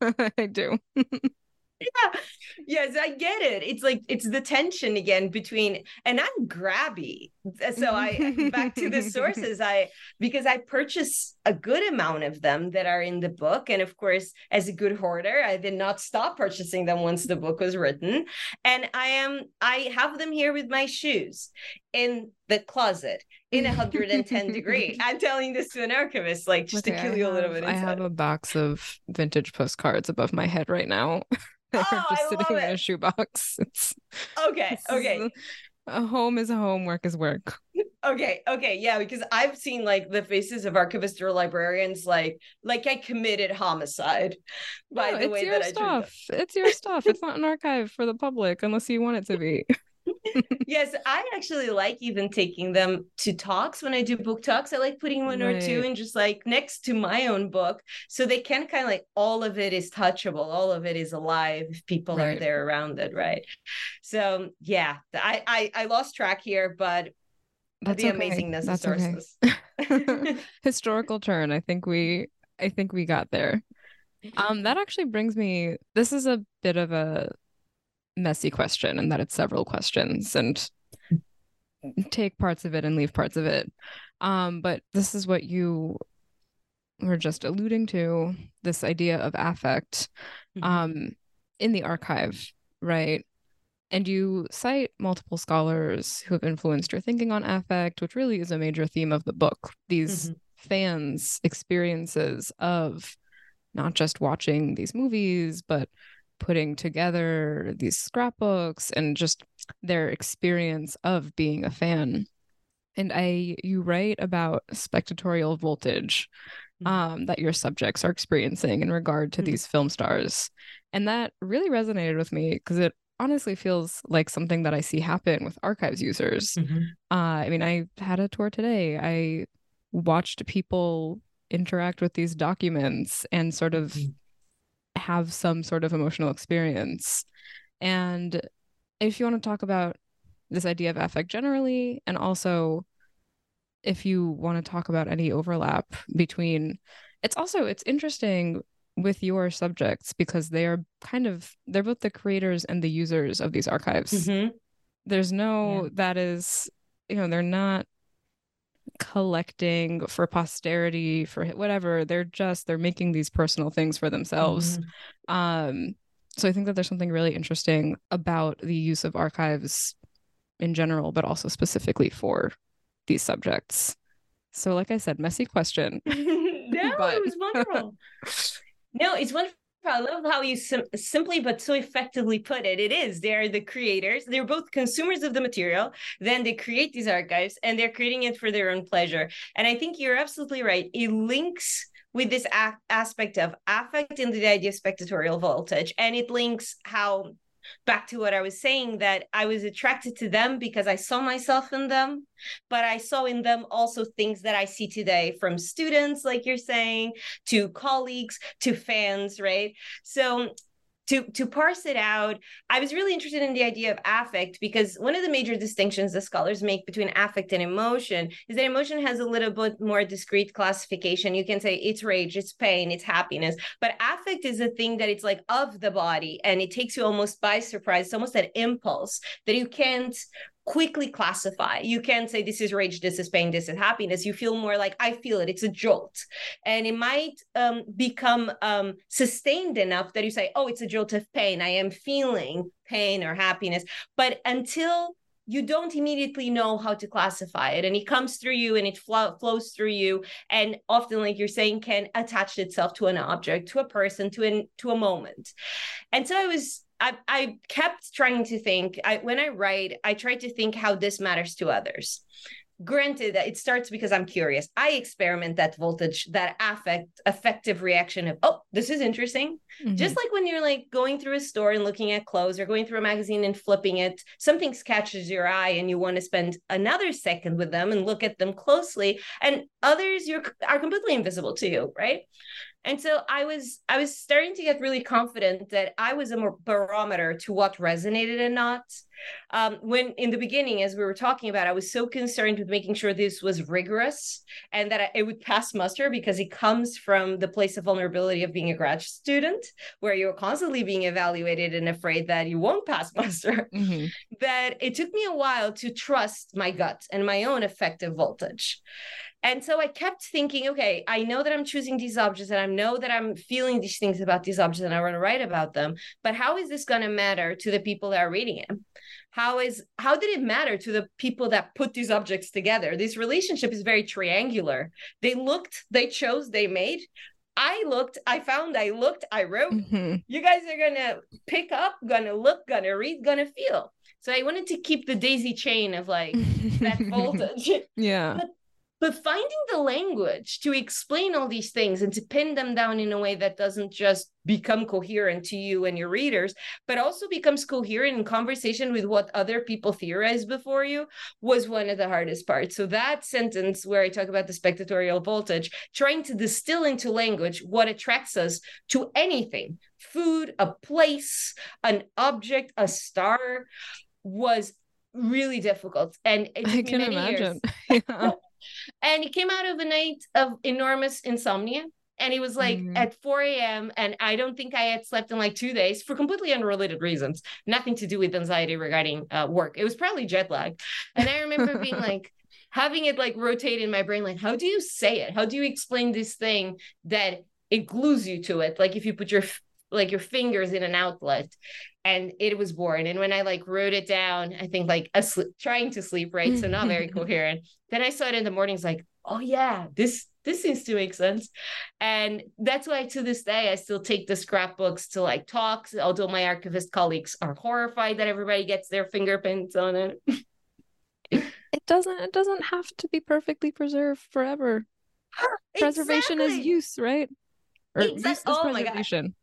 I do. yeah yes i get it it's like it's the tension again between and i'm grabby so i back to the sources i because i purchase a good amount of them that are in the book and of course as a good hoarder i did not stop purchasing them once the book was written. And i am i have them here with my shoes in the closet in 110 degree. I'm telling this to an archivist like just Okay, to I kill you a little have- bit I have a box of vintage postcards above my head right now. Oh, just I sitting love in a shoebox. It's okay okay a home is a home, work is work. Okay, okay, yeah, because I've seen like the faces of archivists or librarians like like I committed homicide by No, the way that I treat them. stuff. It's your stuff. It's not an archive for the public unless you want it to be. Yes, I actually like even taking them to talks when I do book talks. I like putting one or two Right. and just like next to my own book so they can kind of like all of it is touchable, all of it is alive if people are there around it, right? So yeah, I I, I lost track here, but That's the okay. amazingness of That's okay. sources. Historical turn. I think we I think we got there. Um, that actually brings me. This is a bit of a messy question, and that it's several questions, and take parts of it and leave parts of it. Um, but this is what you were just alluding to: this idea of affect, Mhm. um, in the archive, right? And you cite multiple scholars who have influenced your thinking on affect, which really is a major theme of the book. These Mhm. fans' experiences of not just watching these movies, but putting together these scrapbooks and just their experience of being a fan. And I, you write about spectatorial voltage Mhm. um, that your subjects are experiencing in regard to Mhm. these film stars. And that really resonated with me because it honestly feels like something that I see happen with archives users. Mhm. Uh, I mean, I had a tour today. I watched people interact with these documents and sort of Mhm. Have some sort of emotional experience. And if you want to talk about this idea of affect generally, and also if you want to talk about any overlap between, it's also it's interesting with your subjects because they are kind of they're both the creators and the users of these archives Mhm. there's no that is you know they're not collecting for posterity for whatever they're just they're making these personal things for themselves Mhm. um so i think that there's something really interesting about the use of archives in general but also specifically for these subjects so like i said messy question no, But- it was wonderful. no, it's wonderful. I love how you sim- simply but so effectively put it. It is. They're the creators. They're both consumers of the material. Then they create these archives and they're creating it for their own pleasure. And I think you're absolutely right. It links with this a- aspect of affect and the idea of spectatorial voltage. And it links how back to what I was saying that I was attracted to them because I saw myself in them, but I saw in them also things that I see today from students, like you're saying, to colleagues, to fans, right? So to to parse it out, I was really interested in the idea of affect because one of the major distinctions the scholars make between affect and emotion is that emotion has a little bit more discrete classification. You can say it's rage, it's pain, it's happiness, but affect is a thing that it's like of the body and it takes you almost by surprise. It's almost that impulse that you can't quickly classify. You can't say this is rage, this is pain, this is happiness. You feel more like I feel it. It's a jolt, and it might um, become um, sustained enough that you say, "Oh, it's a jolt of pain. I am feeling pain or happiness." But until you don't immediately know how to classify it and it comes through you and it flo- flows through you and often like you're saying can attach itself to an object to a person to an to a moment and so i was I, I kept trying to think I, when I write, I try to think how this matters to others. granted that it starts because i'm curious i experiment that voltage that affect affective reaction of oh this is interesting mm-hmm. just like when you're like going through a store and looking at clothes or going through a magazine and flipping it something catches your eye and you want to spend another second with them and look at them closely and others you're are completely invisible to you right and so i was i was starting to get really confident that i was a barometer to what resonated and not um, when in the beginning as we were talking about i was so concerned with making sure this was rigorous and that it would pass muster because it comes from the place of vulnerability of being a grad student where you're constantly being evaluated and afraid that you won't pass muster mm-hmm. that it took me a while to trust my gut and my own effective voltage and so I kept thinking, okay, I know that I'm choosing these objects and I know that I'm feeling these things about these objects and I want to write about them. But how is this going to matter to the people that are reading it? How is how did it matter to the people that put these objects together? This relationship is very triangular. They looked, they chose, they made. I looked, I found, I looked, I wrote. Mm-hmm. You guys are gonna pick up, gonna look, gonna read, gonna feel. So I wanted to keep the daisy chain of like that voltage. Yeah. But but finding the language to explain all these things and to pin them down in a way that doesn't just become coherent to you and your readers but also becomes coherent in conversation with what other people theorized before you was one of the hardest parts. So that sentence where i talk about the spectatorial voltage trying to distill into language what attracts us to anything food a place an object a star was really difficult. And I can imagine. yeah and he came out of a night of enormous insomnia and he was like mm-hmm. at 4 a.m. and I don't think I had slept in like two days for completely unrelated reasons, nothing to do with anxiety regarding uh, work. It was probably jet lag, and I remember being like having it like rotate in my brain, like how do you say it? How do you explain this thing that it glues you to it? Like if you put your like your fingers in an outlet and it was born and when i like wrote it down i think like asleep, trying to sleep right so not very coherent then i saw it in the mornings like oh yeah this this seems to make sense. And that's why to this day i still take the scrapbooks to like talks although my archivist colleagues are horrified that everybody gets their fingerprints on it. It doesn't it doesn't have to be perfectly preserved forever. Preservation is use right? Or exactly. use is oh preservation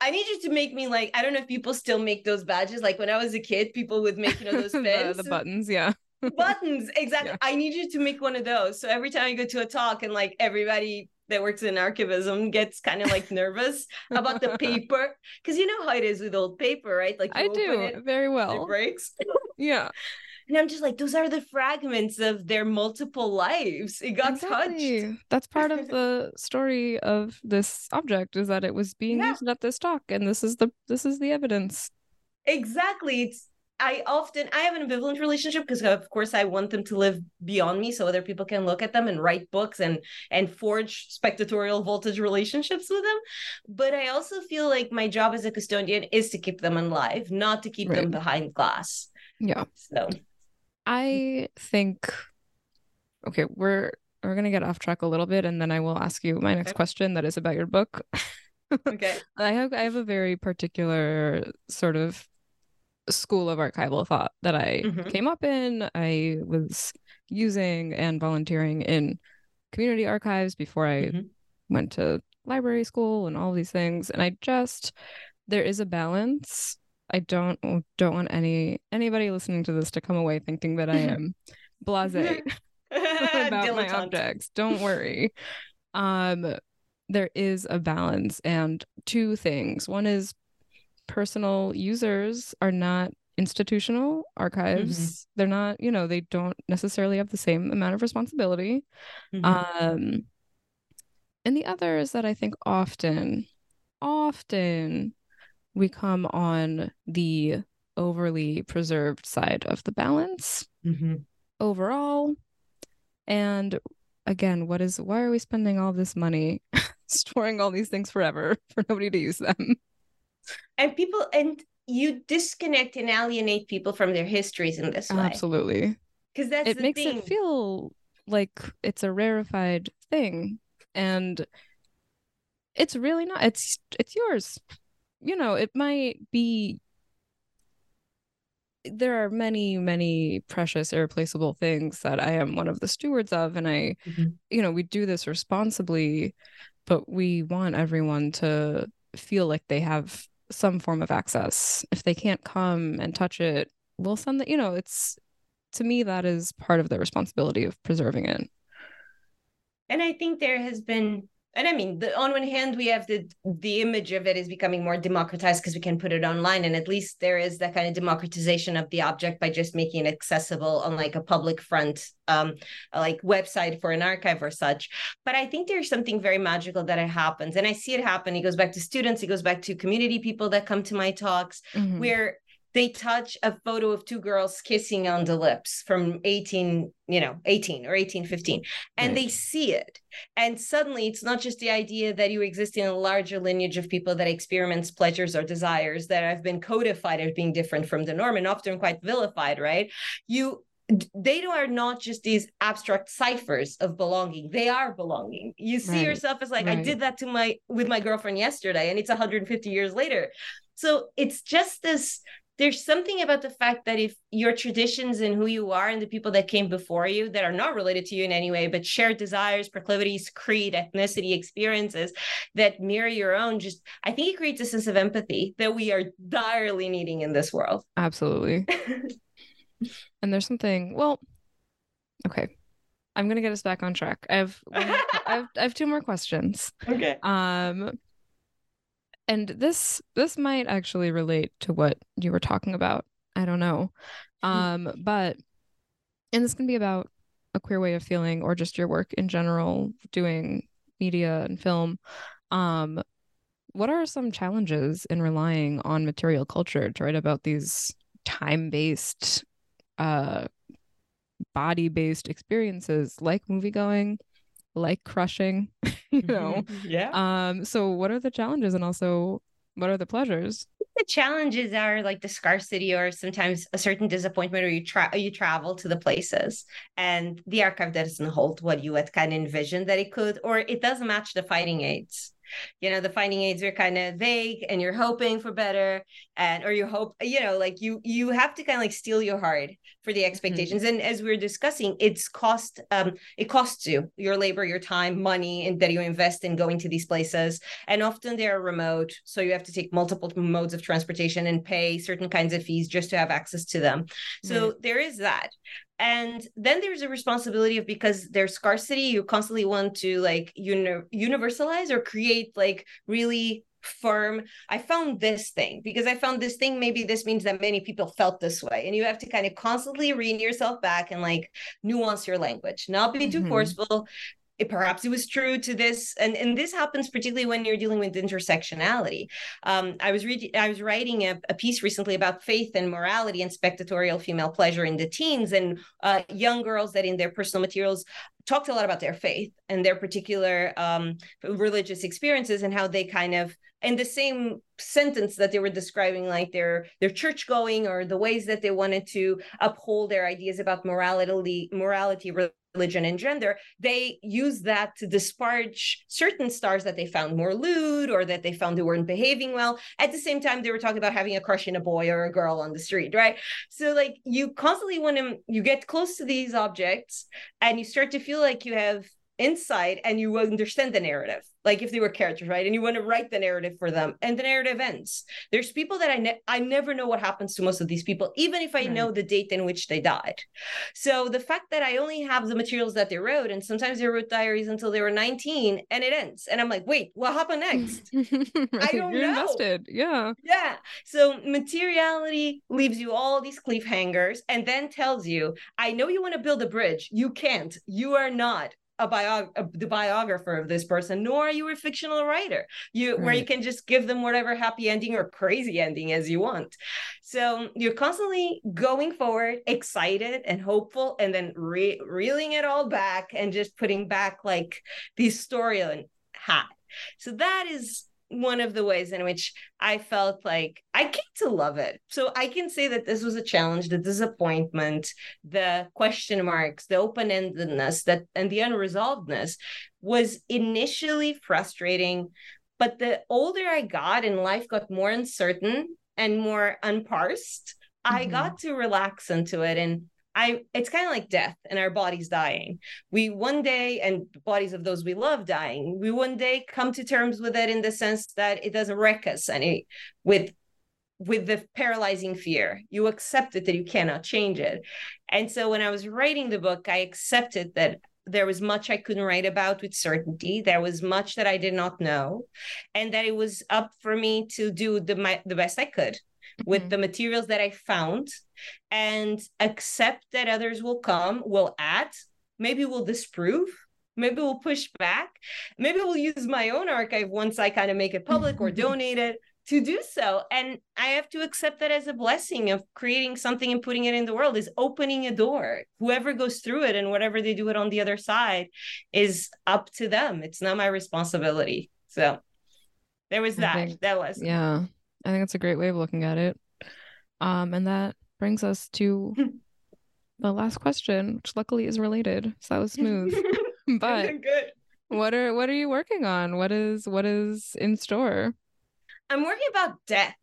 I need you to make me like I don't know if people still make those badges. Like when I was a kid, people would make you know those pins, the, the, buttons, yeah. buttons, exactly. Yeah. I need you to make one of those. So every time I go to a talk and like everybody that works in archivism gets kind of like nervous about the paper because you know how it is with old paper, right? Like I do it, very well. It breaks. yeah. And I'm just like, those are the fragments of their multiple lives. It got exactly. touched. That's part of the story of this object is that it was being yeah. used at this talk, and this is the this is the evidence. Exactly. It's I often I have an ambivalent relationship because of course I want them to live beyond me so other people can look at them and write books and and forge spectatorial voltage relationships with them. But I also feel like my job as a custodian is to keep them alive, not to keep right. them behind glass. Yeah. So I think okay, we're we're gonna get off track a little bit, and then I will ask you my next okay. question that is about your book. okay. I have I have a very particular sort of school of archival thought that I mm-hmm. came up in. I was using and volunteering in community archives before I mm-hmm. went to library school and all these things. And I just there is a balance I don't don't want any anybody listening to this to come away thinking that I am blasé about my objects. Don't worry. Um there is a balance and two things. One is personal users are not institutional archives. Mm-hmm. They're not, you know, they don't necessarily have the same amount of responsibility. Mm-hmm. Um and the other is that I think often often we come on the overly preserved side of the balance mm-hmm. overall. And again, what is why are we spending all this money storing all these things forever for nobody to use them? And people and you disconnect and alienate people from their histories in this way. Absolutely. Because that's it makes thing. it feel like it's a rarefied thing. And it's really not. It's it's yours you know, it might be there are many many precious irreplaceable things that i am one of the stewards of and i mm-hmm. you know we do this responsibly but we want everyone to feel like they have some form of access if they can't come and touch it we'll send the you know it's to me that is part of the responsibility of preserving it and i think there has been and I mean, the, on one hand, we have the the image of it is becoming more democratized because we can put it online, and at least there is that kind of democratization of the object by just making it accessible on like a public front, um, like website for an archive or such. But I think there's something very magical that it happens, and I see it happen. It goes back to students, it goes back to community people that come to my talks, mm-hmm. where they touch a photo of two girls kissing on the lips from 18 you know 18 or 18 15 and right. they see it and suddenly it's not just the idea that you exist in a larger lineage of people that experiments pleasures or desires that have been codified as being different from the norm and often quite vilified right you they are not just these abstract ciphers of belonging they are belonging you see right. yourself as like right. i did that to my with my girlfriend yesterday and it's 150 years later so it's just this there's something about the fact that if your traditions and who you are and the people that came before you that are not related to you in any way but shared desires proclivities creed ethnicity experiences that mirror your own just i think it creates a sense of empathy that we are direly needing in this world. Absolutely. And there's something well okay. I'm gonna get us back on track. I have I have, I have two more questions. Okay. Um and this this might actually relate to what you were talking about. I don't know. Hmm. um but and this can be about a queer way of feeling or just your work in general doing media and film. Um what are some challenges in relying on material culture to write about these time-based uh body-based experiences like movie going like crushing, you know. yeah. Um so what are the challenges and also what are the pleasures? The challenges are like the scarcity or sometimes a certain disappointment or you try you travel to the places and the archive doesn't hold what you had kind of envisioned that it could or it doesn't match the finding aids you know the finding aids are kind of vague and you're hoping for better and or you hope you know like you you have to kind of like steel your heart for the mm-hmm. expectations mm-hmm. and as we are discussing it's cost um it costs you your labor your time money and that you invest in going to these places and often they're remote so you have to take multiple modes of transportation and pay certain kinds of fees just to have access to them so mm-hmm. there is that and then there's a responsibility of because there's scarcity you constantly want to like uni- universalize or create like really firm i found this thing because i found this thing maybe this means that many people felt this way and you have to kind of constantly rein yourself back and like nuance your language not be too mm-hmm. forceful it, perhaps it was true to this and, and this happens particularly when you're dealing with intersectionality. Um, i was reading i was writing a, a, piece recently about faith and morality and spectatorial female pleasure in the teens and uh, young girls that in their personal materials talked a lot about their faith and their particular um, religious experiences and how they kind of in the same sentence that they were describing like their their church going or the ways that they wanted to uphold their ideas about morality morality religion and gender, they use that to disparage certain stars that they found more lewd or that they found they weren't behaving well. At the same time, they were talking about having a crush in a boy or a girl on the street, right? So, like, you constantly want to, you get close to these objects and you start to feel like you have insight and you understand the narrative like if they were characters right? And you want to write the narrative for them and the narrative ends. There's people that i ne- i never know what happens to most of these people even if i right. know the date in which they died. So the fact that i only have the materials that they wrote and sometimes they wrote diaries until they were 19 and it ends and i'm like wait what happened next? I don't You're know. invested yeah. Yeah so materiality leaves you all these cliffhangers and then tells you i know you want to build a bridge you can't you are not a bio the biographer of this person nor are you a fictional writer. You right. where you can just give them whatever happy ending or crazy ending as you want. So you're constantly going forward excited and hopeful and then re- reeling it all back and just putting back like the storyline hat. So that is one of the ways in which I felt like I came to love it. So I can say that this was a challenge, the disappointment, the question marks, the open-endedness that and the unresolvedness was initially frustrating. But the older I got and life got more uncertain and more unparsed, I Mhm. got to relax into it and I it's kind of like death and our bodies dying. We one day and bodies of those we love dying. We one day come to terms with it in the sense that it doesn't wreck us any with with the paralyzing fear. You accept it that you cannot change it. And so when I was writing the book, I accepted that there was much I couldn't write about with certainty. There was much that I did not know, and that it was up for me to do the my, the best I could with Mhm. the materials that I found, and accept that others will come, will add, maybe will disprove. Maybe we'll push back. Maybe we'll use my own archive once I kind of make it public or donate it to do so. And I have to accept that as a blessing of creating something and putting it in the world is opening a door. Whoever goes through it and whatever they do it on the other side is up to them. It's not my responsibility. So there was that. think- that was Yeah, I think it's a great way of looking at it. Um, and that brings us to the last question, which luckily is related, so that was smooth. But good. what are what are you working on? What is what is in store? I'm working about death.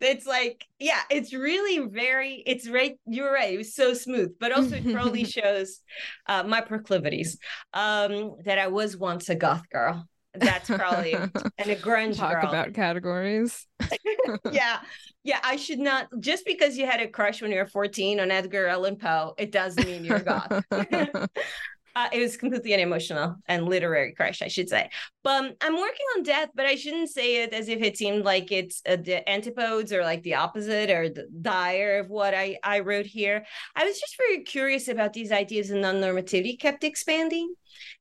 it's like, yeah, it's really very, it's right. You're right. It was so smooth, but also it probably shows uh, my proclivities. Um, that I was once a goth girl. That's probably and a grunge Talk girl. about categories. yeah, yeah. I should not just because you had a crush when you were 14 on Edgar Allan Poe, it doesn't mean you're goth. Uh, it was completely an emotional and literary crush, I should say. But um, I'm working on death, but I shouldn't say it as if it seemed like it's uh, the antipodes or like the opposite or the dire of what I, I wrote here. I was just very curious about these ideas of non-normativity kept expanding.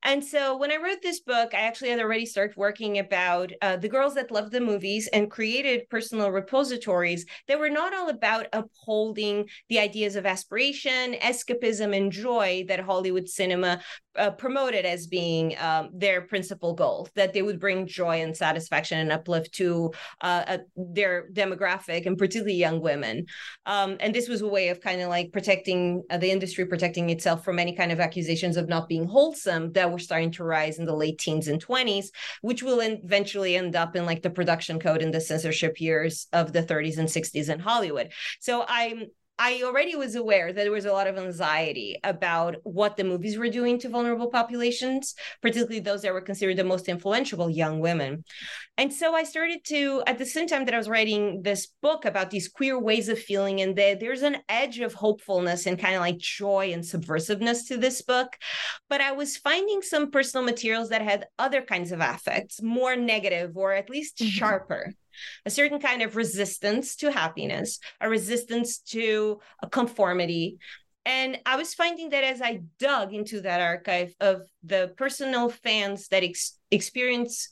And so when I wrote this book, I actually had already started working about uh, the girls that loved the movies and created personal repositories that were not all about upholding the ideas of aspiration, escapism, and joy that Hollywood cinema uh, promoted as being um, their principal goal, that they would bring joy and satisfaction and uplift to uh, uh, their demographic and particularly young women. Um, and this was a way of kind of like protecting uh, the industry, protecting itself from any kind of accusations of not being wholesome Um, that were starting to rise in the late teens and 20s, which will eventually end up in like the production code and the censorship years of the 30s and 60s in Hollywood. So I'm I already was aware that there was a lot of anxiety about what the movies were doing to vulnerable populations, particularly those that were considered the most influential young women. And so I started to, at the same time that I was writing this book about these queer ways of feeling, and that there's an edge of hopefulness and kind of like joy and subversiveness to this book. But I was finding some personal materials that had other kinds of affects, more negative or at least Mhm. sharper a certain kind of resistance to happiness, a resistance to a conformity. And I was finding that as I dug into that archive of the personal fans that ex- experience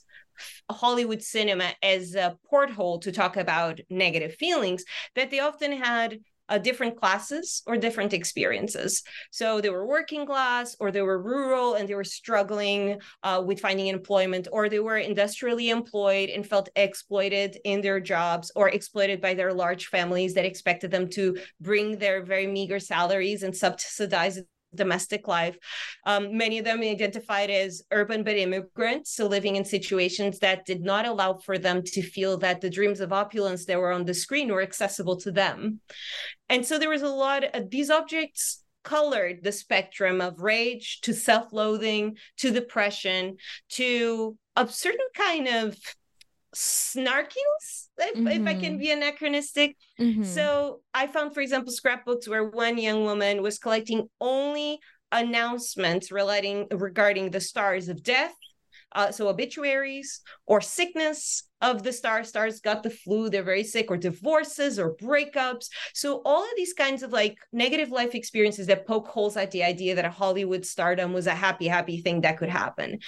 Hollywood cinema as a porthole to talk about negative feelings, that they often had uh, different classes or different experiences. So they were working class, or they were rural and they were struggling uh, with finding employment, or they were industrially employed and felt exploited in their jobs, or exploited by their large families that expected them to bring their very meager salaries and subsidize domestic life. Um, many of them identified as urban but immigrants, so living in situations that did not allow for them to feel that the dreams of opulence that were on the screen were accessible to them. And so there was a lot of these objects colored the spectrum of rage to self-loathing to depression to a certain kind of snarkiness if, if i can Mhm. be anachronistic Mhm. so I found, for example, scrapbooks where one young woman was collecting only announcements relating regarding the stars of death, uh, so obituaries or sickness of the stars. Stars got the flu, they're very sick, or divorces or breakups. So all of these kinds of like negative life experiences that poke holes at the idea that a Hollywood stardom was a happy, happy thing that could happen.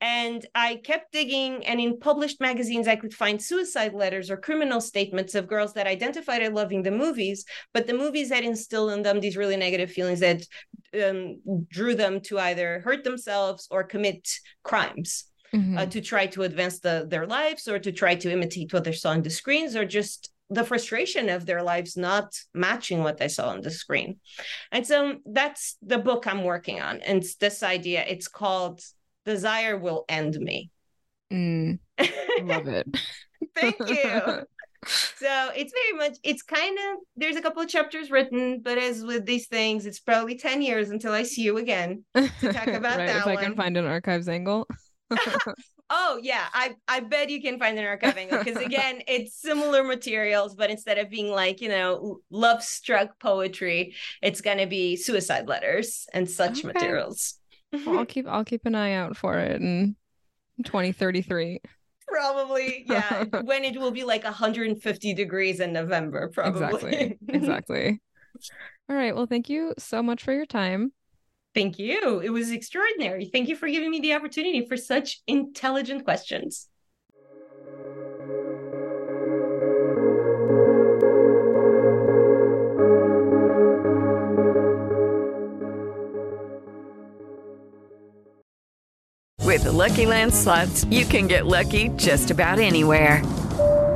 And I kept digging, and in published magazines, I could find suicide letters or criminal statements of girls that identified as loving the movies, but the movies had instilled in them these really negative feelings that um, drew them to either hurt themselves or commit crimes Mhm. uh, to try to advance the, their lives or to try to imitate what they saw on the screens or just the frustration of their lives not matching what they saw on the screen. And so that's the book I'm working on. And it's this idea, it's called Desire Will End Me. Mm, love it. Thank you. so it's very much it's kind of there's a couple of chapters written but as with these things it's probably 10 years until i see you again to talk about right, that if one. I can find an archives angle. oh yeah i i bet you can find an archive because again it's similar materials but instead of being like you know love struck poetry it's going to be suicide letters and such Okay. materials Well, I'll keep I'll keep an eye out for it in 2033. probably yeah when it will be like 150 degrees in november probably Exactly. exactly. All right. Well, thank you so much for your time. Thank you. It was extraordinary. Thank you for giving me the opportunity for such intelligent questions. With the Lucky Land slots, you can get lucky just about anywhere.